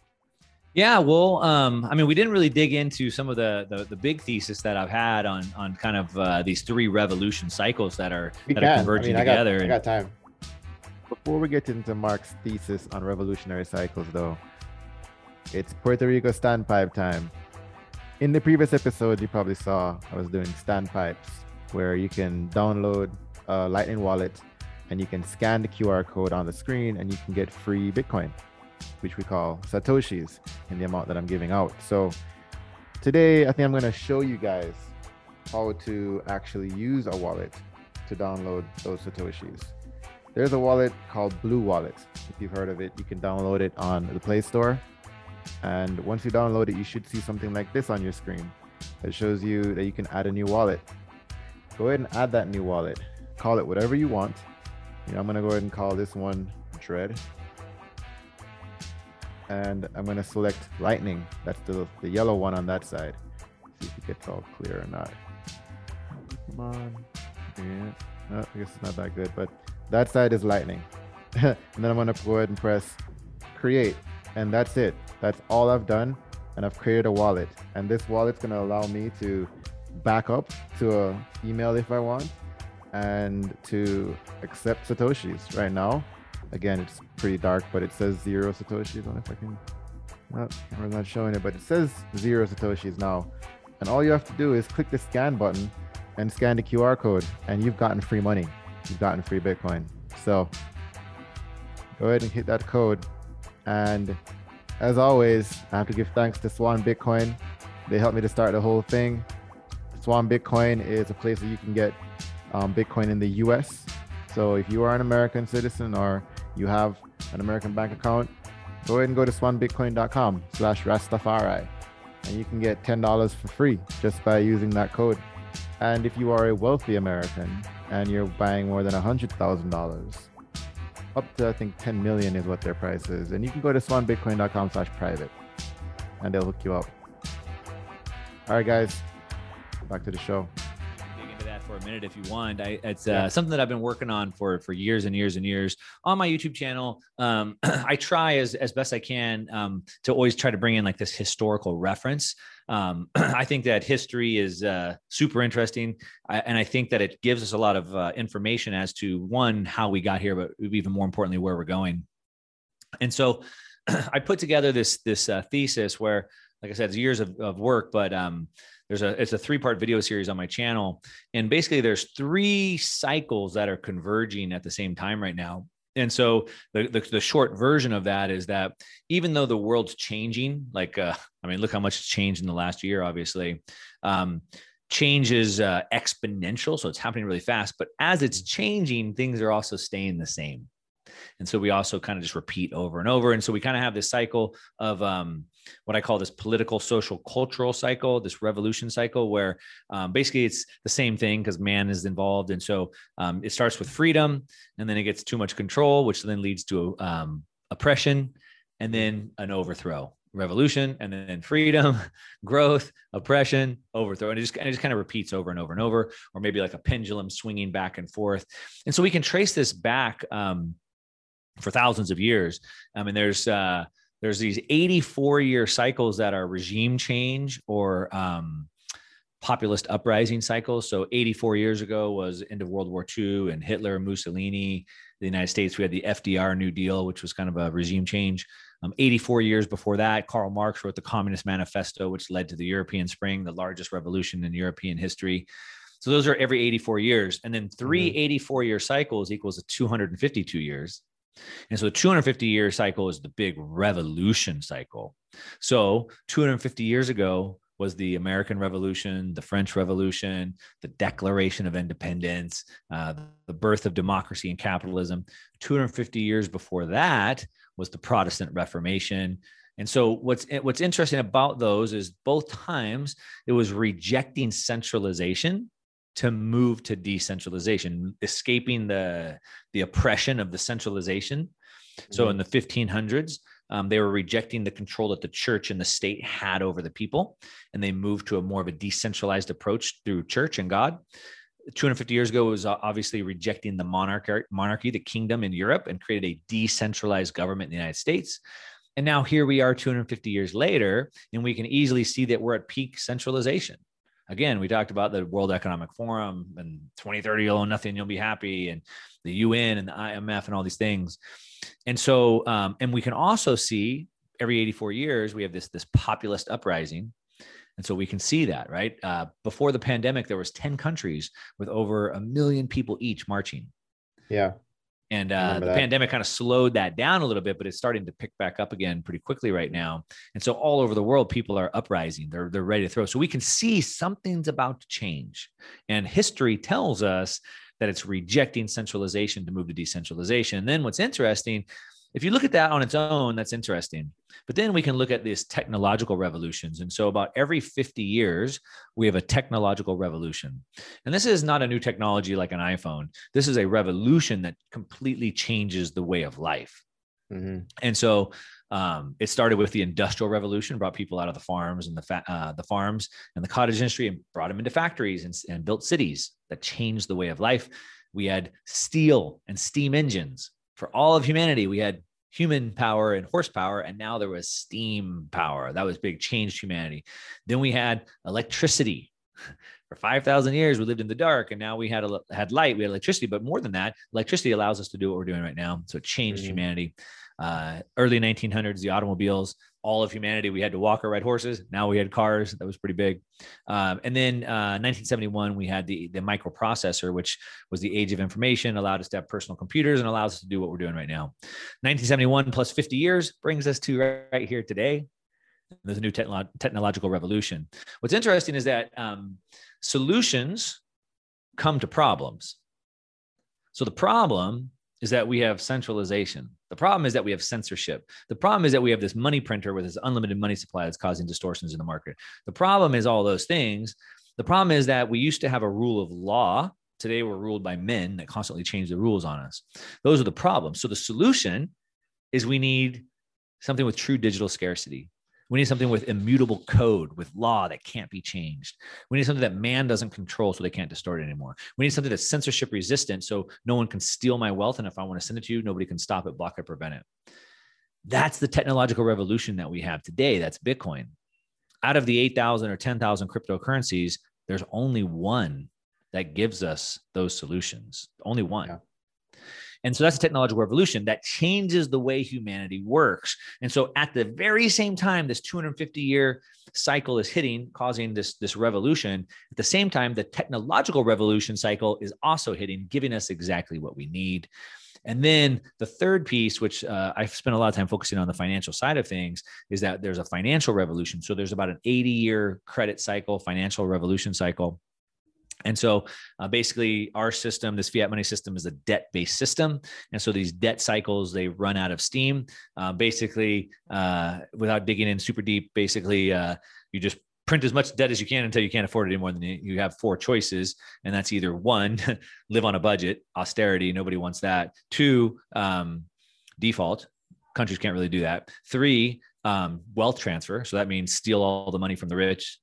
Yeah well um, i mean we didn't really dig into some of the, the, the big thesis that i've had on on kind of uh, these three revolution cycles that are we that can. are converging I mean, together I got, I got time. Before we get into mark's thesis on revolutionary cycles though it's puerto rico standpipe time. In the previous episode you probably saw i was doing standpipes where you can download a Lightning wallet and you can scan the QR code on the screen and you can get free Bitcoin, which we call Satoshis in the amount that I'm giving out. So today, I think I'm going to show you guys how to actually use a wallet to download those Satoshis. There's a wallet called Blue Wallet. If you've heard of it, you can download it on the Play Store. And once you download it, you should see something like this on your screen that shows you that you can add a new wallet. Go ahead and add that new wallet call it whatever you want. You know, I'm gonna go ahead and call this one Dread. And I'm gonna select Lightning. That's the, the yellow one on that side. See if it gets all clear or not. Come on. Yeah. No, I guess it's not that good, but that side is Lightning. and then I'm gonna go ahead and press create. And that's it. That's all I've done. And I've created a wallet. And this wallet's gonna allow me to back up to a email if I want and to accept Satoshis right now. Again, it's pretty dark, but it says zero Satoshis. I don't know if I can, not, I'm not showing it, but it says zero Satoshis now. And all you have to do is click the scan button and scan the QR code, and you've gotten free money. You've gotten free Bitcoin. So go ahead and hit that code. And as always, I have to give thanks to Swan Bitcoin. They helped me to start the whole thing. Swan Bitcoin is a place where you can get um, Bitcoin in the US. So if you are an American citizen or you have an American bank account, go ahead and go to swanbitcoin.com slash Rastafari and you can get $10 for free just by using that code. And if you are a wealthy American and you're buying more than $100,000, up to I think 10 million is what their price is. And you can go to swanbitcoin.com slash private and they'll hook you up. All right, guys, back to the show for a minute if you want. I, it's uh, yeah. something that I've been working on for for years and years and years on my YouTube channel. Um, I try as as best I can um, to always try to bring in like this historical reference. Um, I think that history is uh, super interesting, I, and I think that it gives us a lot of uh, information as to one how we got here, but even more importantly where we're going. And so, I put together this this uh, thesis where, like I said, it's years of, of work, but um, there's a it's a three part video series on my channel. And basically there's three cycles that are converging at the same time right now. And so the, the, the short version of that is that even though the world's changing like uh, i mean look how much it's changed in the last year obviously um, change is uh, exponential. So it's happening really fast. But as it's changing things are also staying the same. And so we also kind of just repeat over and over. And so we kind of have this cycle of um, what I call this political, social, cultural cycle, this revolution cycle, where um, basically it's the same thing because man is involved. And so um, it starts with freedom and then it gets too much control, which then leads to um, oppression and then an overthrow. revolution, and then freedom, growth, oppression, overthrow. And it just, and it just kind of repeats over and over and over, or maybe like a pendulum swinging back and forth. And so we can trace this back um, for thousands of years. I mean, there's, uh, there's these 84 year cycles that are regime change or um, populist uprising cycles. So 84 years ago was end of World War II and Hitler, Mussolini, the United States. We had the FDR New Deal, which was kind of a regime change. Um, 84 years before that, Karl Marx wrote the Communist Manifesto, which led to the European Spring, the largest revolution in European history. So those are every 84 years. And then three mm-hmm. 84 year cycles equals 252 years. And so the 250 year cycle is the big revolution cycle. So 250 years ago was the American Revolution, the French Revolution, the Declaration of Independence, uh, the birth of democracy and capitalism. 250 years before that was the Protestant Reformation. And so what's what's interesting about those is both times it was rejecting centralization to move to decentralization, escaping the the oppression of the centralization. Mm-hmm. So in the 1500s, um, they were rejecting the control that the church and the state had over the people, and they moved to a more of a decentralized approach through church and God. 250 years ago was obviously rejecting the monarchy, monarchy, the kingdom in Europe, and created a decentralized government in the United States. And now here we are 250 years later, and we can easily see that we're at peak centralization again, we talked about the World Economic Forum and 2030, you'll own nothing, you'll be happy, and the UN and the IMF and all these things. And so, um, and we can also see every 84 years, we have this, this populist uprising. And so we can see that, right? Uh, before the pandemic, there was 10 countries with over a million people each marching. Yeah. And uh, the that. pandemic kind of slowed that down a little bit, but it's starting to pick back up again pretty quickly right now. And so all over the world, people are uprising. They're they're ready to throw. So we can see something's about to change. And history tells us that it's rejecting centralization to move to decentralization. And then what's interesting if you look at that on its own, that's interesting. But then we can look at these technological revolutions. And so, about every 50 years, we have a technological revolution. And this is not a new technology like an iPhone, this is a revolution that completely changes the way of life. Mm-hmm. And so, um, it started with the industrial revolution, brought people out of the farms and the fa- uh, the farms and the cottage industry, and brought them into factories and, and built cities that changed the way of life. We had steel and steam engines for all of humanity. We had human power and horsepower, and now there was steam power. That was big, changed humanity. Then we had electricity. For 5,000 years, we lived in the dark, and now we had a, had light, we had electricity. But more than that, electricity allows us to do what we're doing right now. So it changed mm-hmm. humanity. Uh, early 1900s, the automobiles, all of humanity. We had to walk or ride horses. Now we had cars. That was pretty big. Um, and then uh, 1971, we had the the microprocessor, which was the age of information, allowed us to have personal computers, and allows us to do what we're doing right now. 1971 plus 50 years brings us to right, right here today. There's a new technolo- technological revolution. What's interesting is that um, solutions come to problems. So the problem is that we have centralization. The problem is that we have censorship. The problem is that we have this money printer with this unlimited money supply that's causing distortions in the market. The problem is all those things. The problem is that we used to have a rule of law. Today we're ruled by men that constantly change the rules on us. Those are the problems. So the solution is we need something with true digital scarcity. We need something with immutable code, with law that can't be changed. We need something that man doesn't control so they can't distort it anymore. We need something that's censorship resistant so no one can steal my wealth. And if I want to send it to you, nobody can stop it, block it, prevent it. That's the technological revolution that we have today. That's Bitcoin. Out of the 8,000 or 10,000 cryptocurrencies, there's only one that gives us those solutions. Only one. Yeah. And so that's a technological revolution that changes the way humanity works. And so at the very same time, this 250 year cycle is hitting, causing this, this revolution. At the same time, the technological revolution cycle is also hitting, giving us exactly what we need. And then the third piece, which uh, I've spent a lot of time focusing on the financial side of things, is that there's a financial revolution. So there's about an 80 year credit cycle, financial revolution cycle. And so uh, basically, our system, this fiat money system, is a debt based system. And so these debt cycles, they run out of steam. Uh, basically, uh, without digging in super deep, basically, uh, you just print as much debt as you can until you can't afford it anymore. Then you have four choices. And that's either one, live on a budget, austerity, nobody wants that. Two, um, default, countries can't really do that. Three, um, wealth transfer. So that means steal all the money from the rich.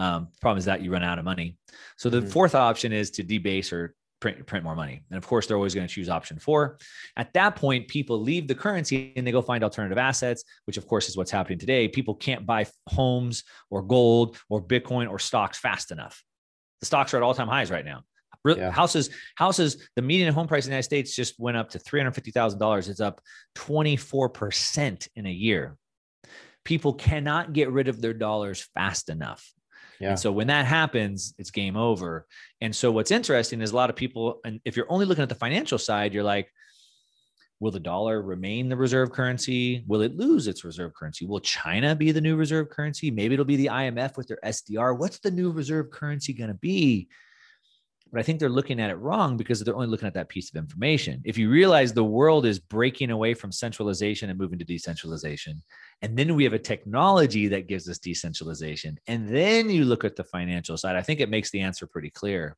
Um, problem is that you run out of money. So the mm-hmm. fourth option is to debase or print, print more money. And of course, they're always going to choose option four. At that point, people leave the currency and they go find alternative assets, which of course is what's happening today. People can't buy homes or gold or Bitcoin or stocks fast enough. The stocks are at all time highs right now. Yeah. Houses, houses, the median home price in the United States just went up to $350,000. It's up 24% in a year. People cannot get rid of their dollars fast enough. Yeah. And so when that happens, it's game over. And so what's interesting is a lot of people, and if you're only looking at the financial side, you're like, will the dollar remain the reserve currency? Will it lose its reserve currency? Will China be the new reserve currency? Maybe it'll be the IMF with their SDR. What's the new reserve currency going to be? But I think they're looking at it wrong because they're only looking at that piece of information. If you realize the world is breaking away from centralization and moving to decentralization, and then we have a technology that gives us decentralization, and then you look at the financial side, I think it makes the answer pretty clear.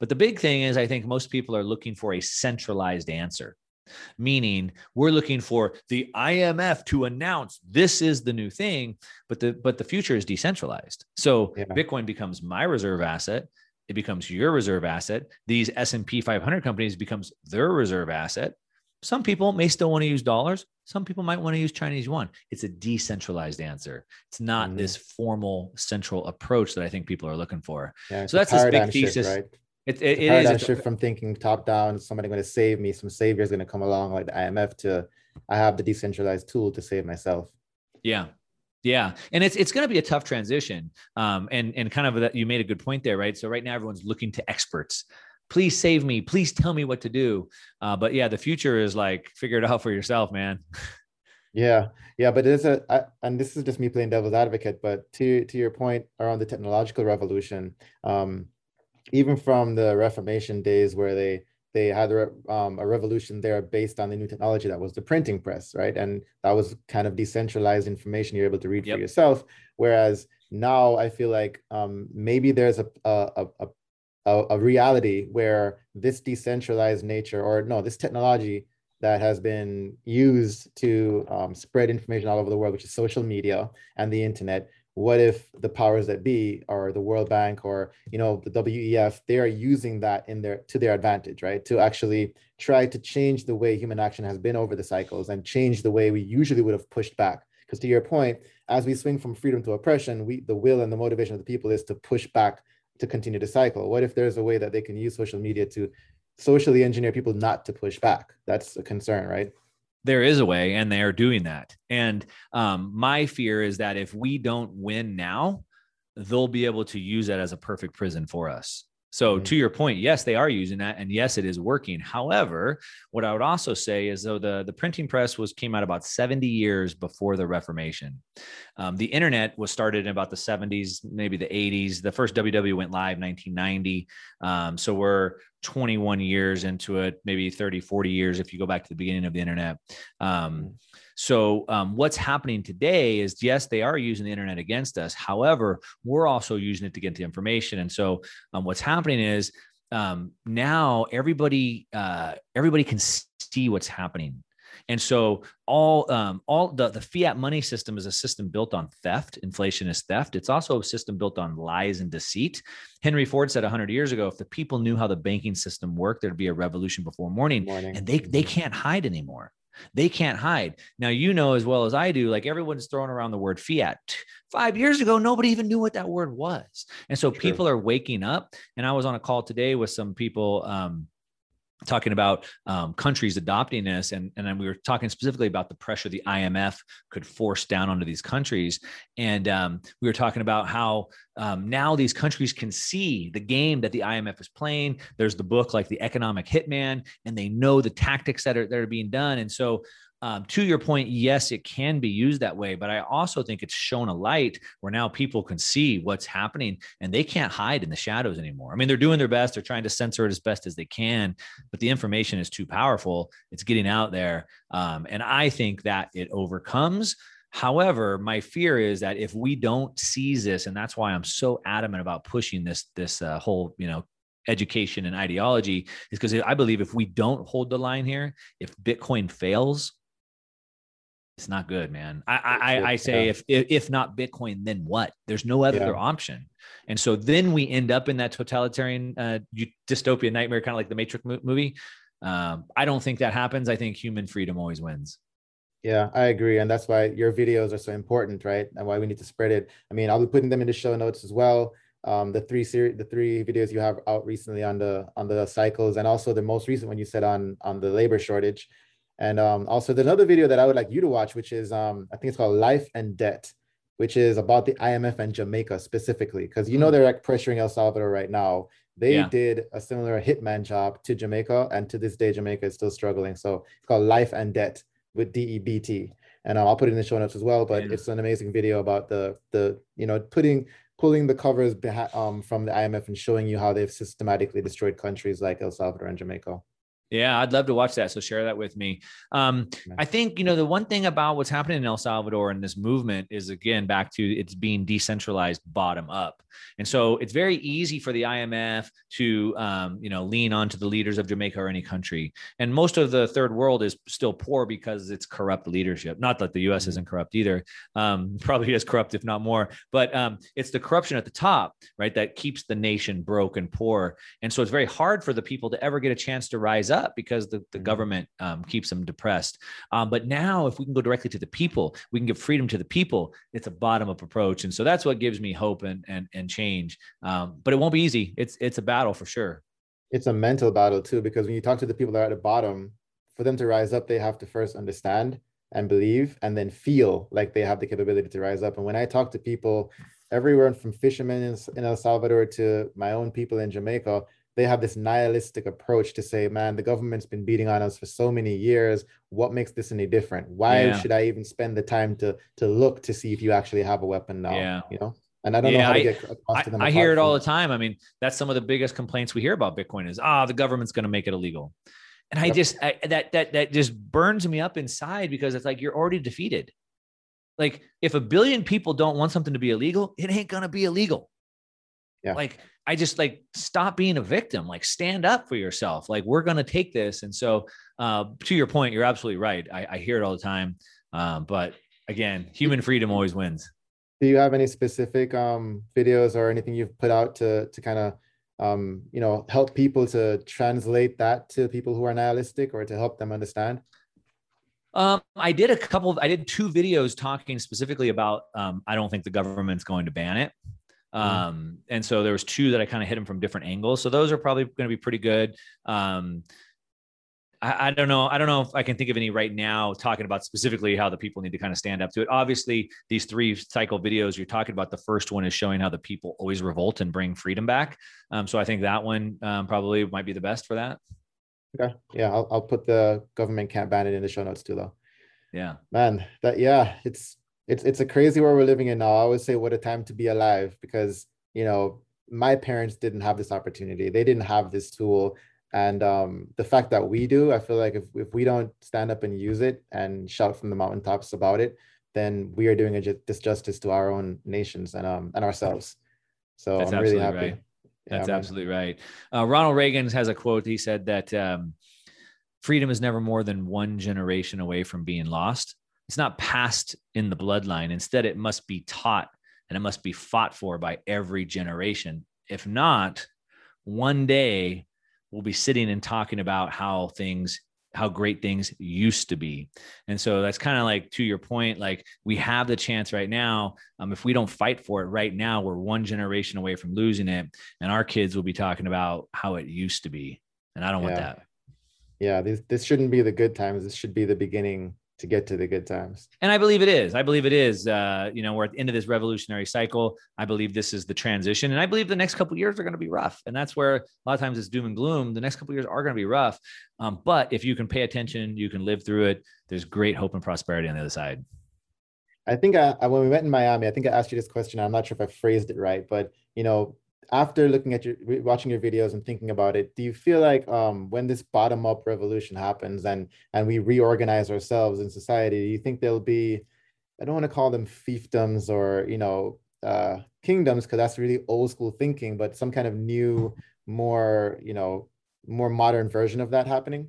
But the big thing is, I think most people are looking for a centralized answer meaning we're looking for the IMF to announce this is the new thing but the but the future is decentralized so yeah. bitcoin becomes my reserve asset it becomes your reserve asset. These S&P 500 companies becomes their reserve asset. Some people may still want to use dollars. Some people might want to use Chinese yuan. It's a decentralized answer. It's not mm-hmm. this formal central approach that I think people are looking for. Yeah, so that's this big thesis. Shift, right? It, it, it is shift from thinking top down, somebody going to save me, some savior is going to come along like the IMF to I have the decentralized tool to save myself. Yeah, yeah, and it's it's going to be a tough transition. Um, and and kind of that you made a good point there, right? So right now everyone's looking to experts. Please save me. Please tell me what to do. Uh, but yeah, the future is like figure it out for yourself, man. yeah, yeah, but there's a I, and this is just me playing devil's advocate. But to to your point around the technological revolution, um, even from the Reformation days where they they had a, um, a revolution there based on the new technology that was the printing press, right? And that was kind of decentralized information you're able to read yep. for yourself. Whereas now I feel like um, maybe there's a, a, a, a, a reality where this decentralized nature, or no, this technology that has been used to um, spread information all over the world, which is social media and the internet, what if the powers that be or the world bank or you know the wef they are using that in their to their advantage right? To actually try to change the way human action has been over the cycles and change the way we usually would have pushed back. Because to your point as we swing from freedom to oppression we the will and the motivation of the people is to push back to continue the cycle what if there's a way that they can use social media to socially engineer people not to push back that's a concern right there is a way and they are doing that and um, my fear is that if we don't win now they'll be able to use that as a perfect prison for us so mm-hmm. to your point, yes, they are using that, and yes, it is working. However, what I would also say is though the the printing press was came out about seventy years before the Reformation. Um, the internet was started in about the seventies, maybe the eighties. The first WW went live 1990. Um, so we're 21 years into it, maybe 30, 40 years if you go back to the beginning of the internet. Um. So, um, what's happening today is yes, they are using the internet against us. However, we're also using it to get the information. And so, um, what's happening is um, now everybody uh, everybody can see what's happening. And so all um, all the, the fiat money system is a system built on theft. Inflation is theft. It's also a system built on lies and deceit. Henry Ford said 100 years ago, if the people knew how the banking system worked, there'd be a revolution before morning. morning. And they they mm-hmm. can't hide anymore. They can't hide. Now, you know as well as I do, like everyone's throwing around the word fiat. Five years ago, nobody even knew what that word was. And so True. people are waking up. And I was on a call today with some people. Um, talking about um, countries adopting this and, and then we were talking specifically about the pressure the imf could force down onto these countries. And um, we were talking about how um, now these countries can see the game that the imf is playing. There's the book like the economic hitman and they know the tactics that are, that are being done. And so um, to your point, yes, it can be used that way, but I also think it's shown a light where now people can see what's happening and they can't hide in the shadows anymore. I mean, they're doing their best, they're trying to censor it as best as they can, but the information is too powerful. It's getting out there. Um, and I think that it overcomes. However, my fear is that if we don't seize this, and that's why I'm so adamant about pushing this this uh, whole you know education and ideology, is because I believe if we don't hold the line here, if Bitcoin fails, it's not good, man. I I, I say yeah. if, if, not Bitcoin, then what? There's no other yeah. option. And so then we end up in that totalitarian uh, dystopia nightmare, kind of like the Matrix movie. Um, I don't think that happens. I think human freedom always wins. Yeah, I agree, and that's why your videos are so important, right? And why we need to spread it. I mean, I'll be putting them in the show notes as well. Um, the three series, the three videos you have out recently on the on the cycles, and also the most recent one you said on on the labor shortage. And um, also, there's another video that I would like you to watch, which is um, I think it's called Life and Debt, which is about the IMF and Jamaica specifically, because you know hmm. they're like pressuring El Salvador right now. They yeah. did a similar hitman job to Jamaica, and to this day, Jamaica is still struggling. So it's called Life and Debt with DEBT, and um, I'll put it in the show notes as well. But yeah. it's an amazing video about the the you know putting pulling the covers behind, um, from the IMF and showing you how they've systematically destroyed countries like El Salvador and Jamaica. Yeah, I'd love to watch that. So share that with me. Um, I think you know the one thing about what's happening in El Salvador and this movement is again back to it's being decentralized bottom up, and so it's very easy for the IMF to um, you know lean onto the leaders of Jamaica or any country. And most of the third world is still poor because it's corrupt leadership. Not that the U.S. Mm-hmm. isn't corrupt either, um, probably as corrupt if not more. But um, it's the corruption at the top, right, that keeps the nation broke and poor. And so it's very hard for the people to ever get a chance to rise up up because the, the mm-hmm. government um, keeps them depressed. Um, but now, if we can go directly to the people, we can give freedom to the people. It's a bottom up approach, and so that's what gives me hope and and and change. Um, but it won't be easy. It's it's a battle for sure. It's a mental battle too, because when you talk to the people that are at the bottom, for them to rise up, they have to first understand and believe, and then feel like they have the capability to rise up. And when I talk to people everywhere from fishermen in, in El Salvador to my own people in Jamaica, they have this nihilistic approach to say, man, the government's been beating on us for so many years. What makes this any different? Why yeah. should I even spend the time to to look to see if you actually have a weapon now? Yeah. You know? And I don't yeah, know how to get across I, to them. I hear it all the time. I mean, that's some of the biggest complaints we hear about Bitcoin is, ah, the government's going to make it illegal. And I yep. just I, that that that just burns me up inside because it's like you're already defeated. Like if a billion people don't want something to be illegal, it ain't gonna be illegal. Yeah. Like I just like stop being a victim, like stand up for yourself. Like we're going to take this. And so, uh, to your point, you're absolutely right. I, I hear it all the time. Um, but again, human freedom always wins. Do you have any specific um, videos or anything you've put out to to kind of um, you know help people to translate that to people who are nihilistic or to help them understand? Um, I did a couple of, I did two videos talking specifically about, um, I don't think the government's going to ban it. Mm-hmm. Um, and so there was two that I kind of hit them from different angles. So those are probably going to be pretty good. Um, I, I, don't know. I don't know if I can think of any right now talking about specifically how the people need to kind of stand up to it. Obviously, these three cycle videos you're talking about, the first one is showing how the people always revolt and bring freedom back. Um, so I think that one um, probably might be the best for that. Okay. Yeah. I'll, I'll put the government can't ban it in the show notes too, though. Yeah. Man, that, yeah, it's, it's it's a crazy world we're living in now. I always say what a time to be alive because you know my parents didn't have this opportunity. They didn't have this tool. And um, the fact that we do, I feel like if, if we don't stand up and use it and shout from the mountaintops about it, then we are doing a disjustice to our own nations and um and ourselves. So That's I'm really happy. Right. That's yeah, absolutely right. Uh, Ronald Reagan has a quote. He said that um, freedom is never more than one generation away from being lost it's not passed in the bloodline. Instead, it must be taught and it must be fought for by every generation. If not, one day we'll be sitting and talking about how things how great things used to be and so that's kind of like to your point like we have the chance right now um, if we don't fight for it right now we're one generation away from losing it and our kids will be talking about how it used to be and i don't yeah. want that yeah this, this shouldn't be the good times this should be the beginning to get to the good times. And I believe it is. I believe it is. Uh, you know, we're at the end of this revolutionary cycle. I believe this is the transition, and I believe the next couple years are going to be rough. And that's where a lot of times it's doom and gloom. The next couple years are going to be rough, um, but if you can pay attention, you can live through it. There's great hope and prosperity on the other side. I think I, when we met in Miami, I think I asked you this question. I'm not sure if I phrased it right, but you know, after looking at your watching your videos and thinking about it do you feel like um, when this bottom up revolution happens and and we reorganize ourselves in society do you think there'll be i don't want to call them fiefdoms or you know uh, kingdoms because that's really old school thinking but some kind of new more you know more modern version of that happening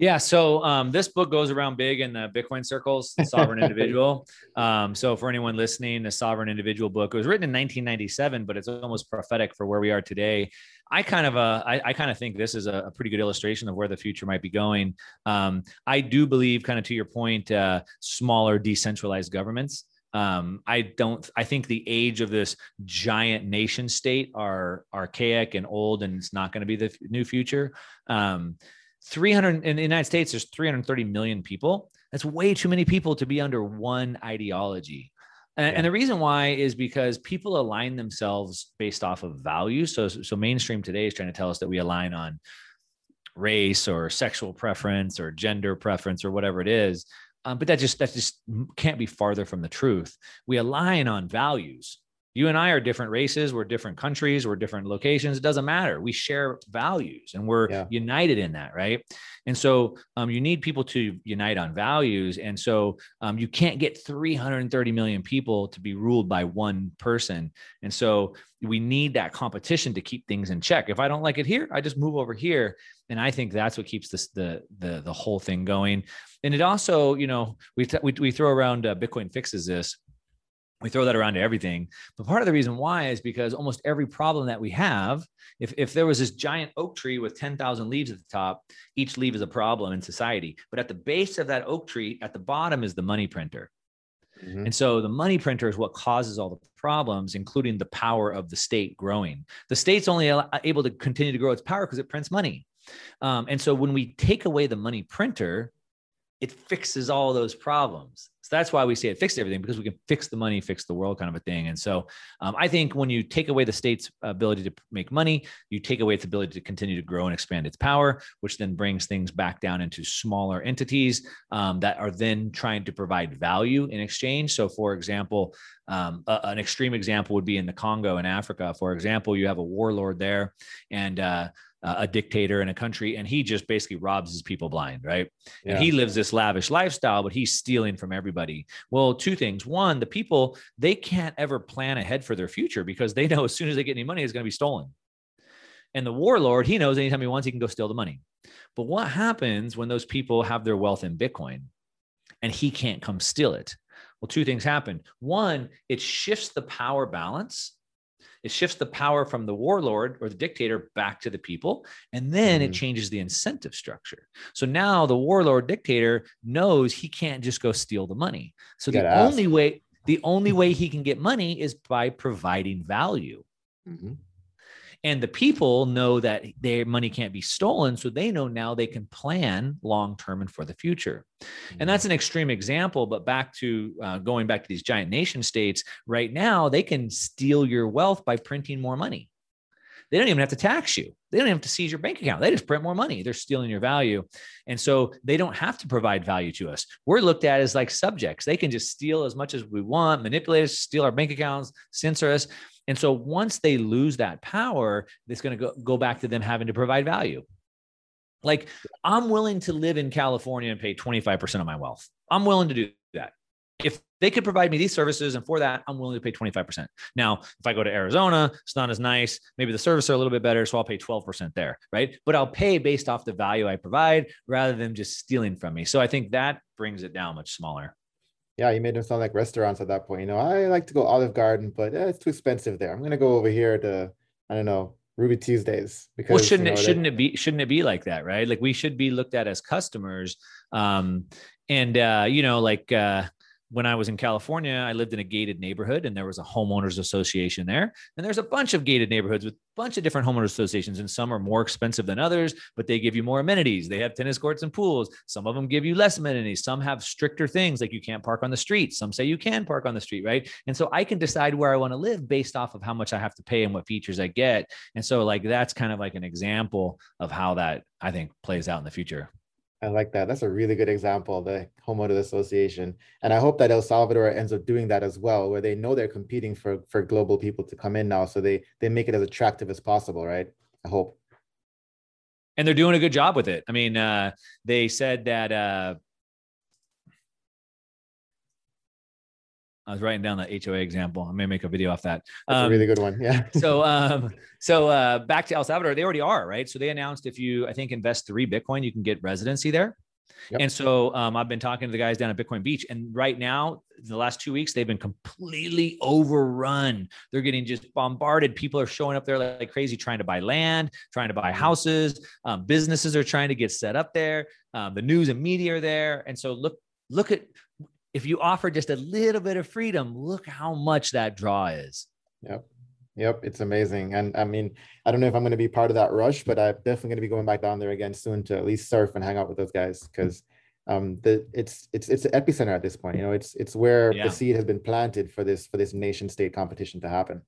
Yeah, so um, this book goes around big in the Bitcoin circles, the Sovereign Individual. Um, so for anyone listening, the Sovereign Individual book it was written in 1997, but it's almost prophetic for where we are today. I kind of uh, I, I kind of think this is a, a, pretty good illustration of where the future might be going. Um, I do believe, kind of to your point, uh, smaller decentralized governments. Um, I don't. I think the age of this giant nation state are archaic and old, and it's not going to be the f- new future. Um, 300 in the United States, there's 330 million people. That's way too many people to be under one ideology. And, yeah. and, the reason why is because people align themselves based off of values. So, so mainstream today is trying to tell us that we align on race or sexual preference or gender preference or whatever it is. Um, but that just that just can't be farther from the truth. We align on values you and I are different races, we're different countries, we're different locations. It doesn't matter. We share values and we're yeah. united in that, right? And so um, you need people to unite on values. And so um, you can't get 330 million people to be ruled by one person. And so we need that competition to keep things in check. If I don't like it here, I just move over here. And I think that's what keeps this the the the whole thing going. And it also, you know, we th- we, we throw around uh, Bitcoin fixes this we throw that around to everything. But part of the reason why is because almost every problem that we have if, if there was this giant oak tree with 10,000 leaves at the top each leaf is a problem in society. But at the base of that oak tree at the bottom is the money printer. Mm-hmm. and so the money printer is what causes all the problems including the power of the state growing. The state's only able to continue to grow its power because it prints money. Um, and so when we take away the money printer it fixes all those problems. So that's why we say it fixed everything because we can fix the money, fix the world kind of a thing. And so um, I think when you take away the state's ability to make money, you take away its ability to continue to grow and expand its power, which then brings things back down into smaller entities um, that are then trying to provide value in exchange. So, for example, um, a, an extreme example would be in the Congo in Africa. For example, you have a warlord there and uh, uh, a dictator in a country and he just basically robs his people blind right? Yeah. and he lives this lavish lifestyle but he's stealing from everybody. Well two things. One the people they can't ever plan ahead for their future because they know as soon as they get any money it's going to be stolen. And the warlord he knows anytime he wants he can go steal the money. But what happens when those people have their wealth in bitcoin and he can't come steal it? Well two things happen. One it shifts the power balance it shifts the power from the warlord or the dictator back to the people. And then mm-hmm. it changes the incentive structure. So now the warlord dictator knows he can't just go steal the money. So the ask. only way, the only way he can get money is by providing value. Mm-hmm. And the people know that their money can't be stolen. So they know now they can plan long term and for the future. And that's an extreme example. But back to uh, going back to these giant nation states, right now, they can steal your wealth by printing more money. They don't even have to tax you. They don't have to seize your bank account. They just print more money. They're stealing your value. And so they don't have to provide value to us. We're looked at as like subjects. They can just steal as much as we want, manipulate us, steal our bank accounts, censor us. And so once they lose that power, it's going to go, go back to them having to provide value. Like I'm willing to live in California and pay 25% of my wealth. I'm willing to do that. If they could provide me these services and for that, I'm willing to pay 25%. Now, if I go to Arizona, it's not as nice. Maybe the services are a little bit better. So I'll pay 12% there. Right. But I'll pay based off the value I provide rather than just stealing from me. So I think that brings it down much smaller yeah, you made them sound like restaurants at that point. You know, I like to go Olive Garden, but eh, it's too expensive there. I'm gonna go over here to I don't know Ruby Tuesdays because well, shouldn't you know, it shouldn't it be shouldn't it be like that, right? Like we should be looked at as customers, um, and uh, you know, like uh, when I was in California, I lived in a gated neighborhood and there was a homeowners association there. And there's a bunch of gated neighborhoods with a bunch of different homeowners associations. And some are more expensive than others, but they give you more amenities. They have tennis courts and pools. Some of them give you less amenities. Some have stricter things like you can't park on the street. Some say you can park on the street, right? And so I can decide where I want to live based off of how much I have to pay and what features I get. And so, like, that's kind of like an example of how that I think plays out in the future. I like that. That's a really good example of the homeowners association. And I hope that El Salvador ends up doing that as well, where they know they're competing for for global people to come in now. So they they make it as attractive as possible, right? I hope. And they're doing a good job with it. I mean, uh, they said that uh, I was writing down the HOA example. I may make a video off that. That's um, a really good one. Yeah. so, um, so uh, back to El Salvador, they already are right. So they announced if you, I think, invest three Bitcoin, you can get residency there. Yep. And so um, I've been talking to the guys down at Bitcoin Beach, and right now, the last two weeks, they've been completely overrun. They're getting just bombarded. People are showing up there like, like crazy, trying to buy land, trying to buy mm-hmm. houses. Um, businesses are trying to get set up there. Um, the news and media are there, and so look, look at if you offer just a little bit of freedom, look how much that draw is. Yep. Yep, it's amazing. And I mean, I don't know if I'm going to be part of that rush, but I'm definitely going to be going back down there again soon to at least surf and hang out with those guys because um the it's it's it's the epicenter at this point. You know, it's it's where yeah. the seed has been planted for this for this nation state competition to happen.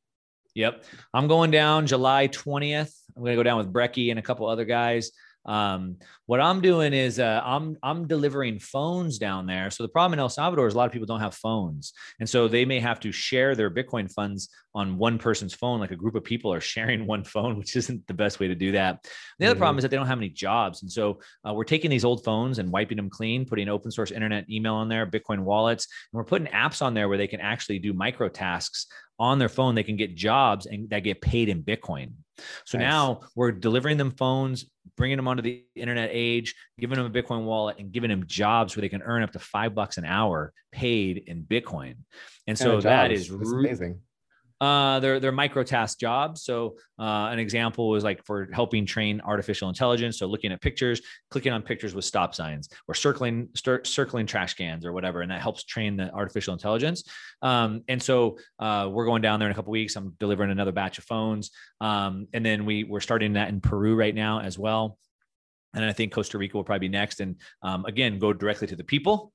Yep. I'm going down July 20th. I'm going to go down with Brecky and a couple other guys. Um, what I'm doing is uh, I'm I'm delivering phones down there. So the problem in El Salvador is a lot of people don't have phones, and so they may have to share their Bitcoin funds on one person's phone. Like a group of people are sharing one phone, which isn't the best way to do that. The other mm-hmm. problem is that they don't have any jobs, and so uh, we're taking these old phones and wiping them clean, putting open source internet email on there, Bitcoin wallets, and we're putting apps on there where they can actually do micro tasks on their phone. They can get jobs and that get paid in Bitcoin. So nice. now we're delivering them phones, bringing them onto the internet age, giving them a Bitcoin wallet, and giving them jobs where they can earn up to five bucks an hour paid in Bitcoin. And so that is re- amazing. Uh, they're they're micro task jobs. So uh, an example was like for helping train artificial intelligence. So looking at pictures, clicking on pictures with stop signs, or circling circling trash cans or whatever, and that helps train the artificial intelligence. Um, and so uh, we're going down there in a couple weeks. I'm delivering another batch of phones, um, and then we we're starting that in Peru right now as well. And I think Costa Rica will probably be next. And um, again, go directly to the people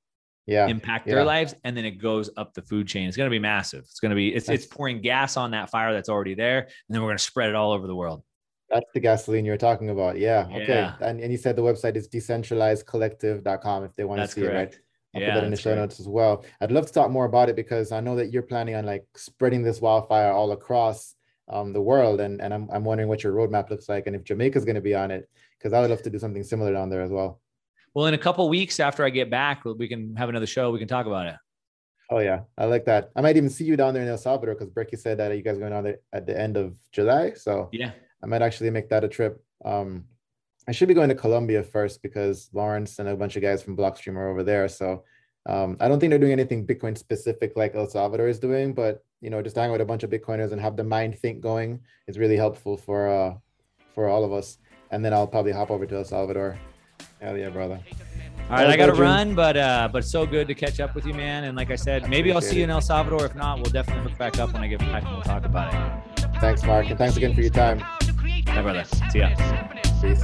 yeah, impact yeah. their lives, and then it goes up the food chain. It's going to be massive. It's going to be it's that's, it's pouring gas on that fire that's already there, and then we're going to spread it all over the world. That's the gasoline you're talking about. Yeah. Okay. Yeah. And, and you said the website is decentralizedcollective.com if they want that's to see correct. it, right? I'll yeah, put that in the show notes as well. I'd love to talk more about it because I know that you're planning on like spreading this wildfire all across um, the world. And, and I'm, I'm wondering what your roadmap looks like and if Jamaica's going to be on it, because I would love to do something similar down there as well. Well, in a couple weeks after I get back, we can have another show. We can talk about it. Oh yeah, I like that. I might even see you down there in El Salvador because Brecky said that you guys are going down there at the end of July. So yeah, I might actually make that a trip. Um, I should be going to Colombia first because Lawrence and a bunch of guys from Blockstream are over there. So um, I don't think they're doing anything Bitcoin specific like El Salvador is doing, but you know, just hanging with a bunch of Bitcoiners and have the mind think going is really helpful for uh, for all of us. And then I'll probably hop over to El Salvador Hell yeah, brother. All right, I got to run, but uh, but so good to catch up with you, man. And like I said, maybe I'll see you in El Salvador. If not, we'll definitely hook back up when I get back and we'll talk about it. Thanks, Mark, and thanks again for your time. Bye, brother. See ya. Peace.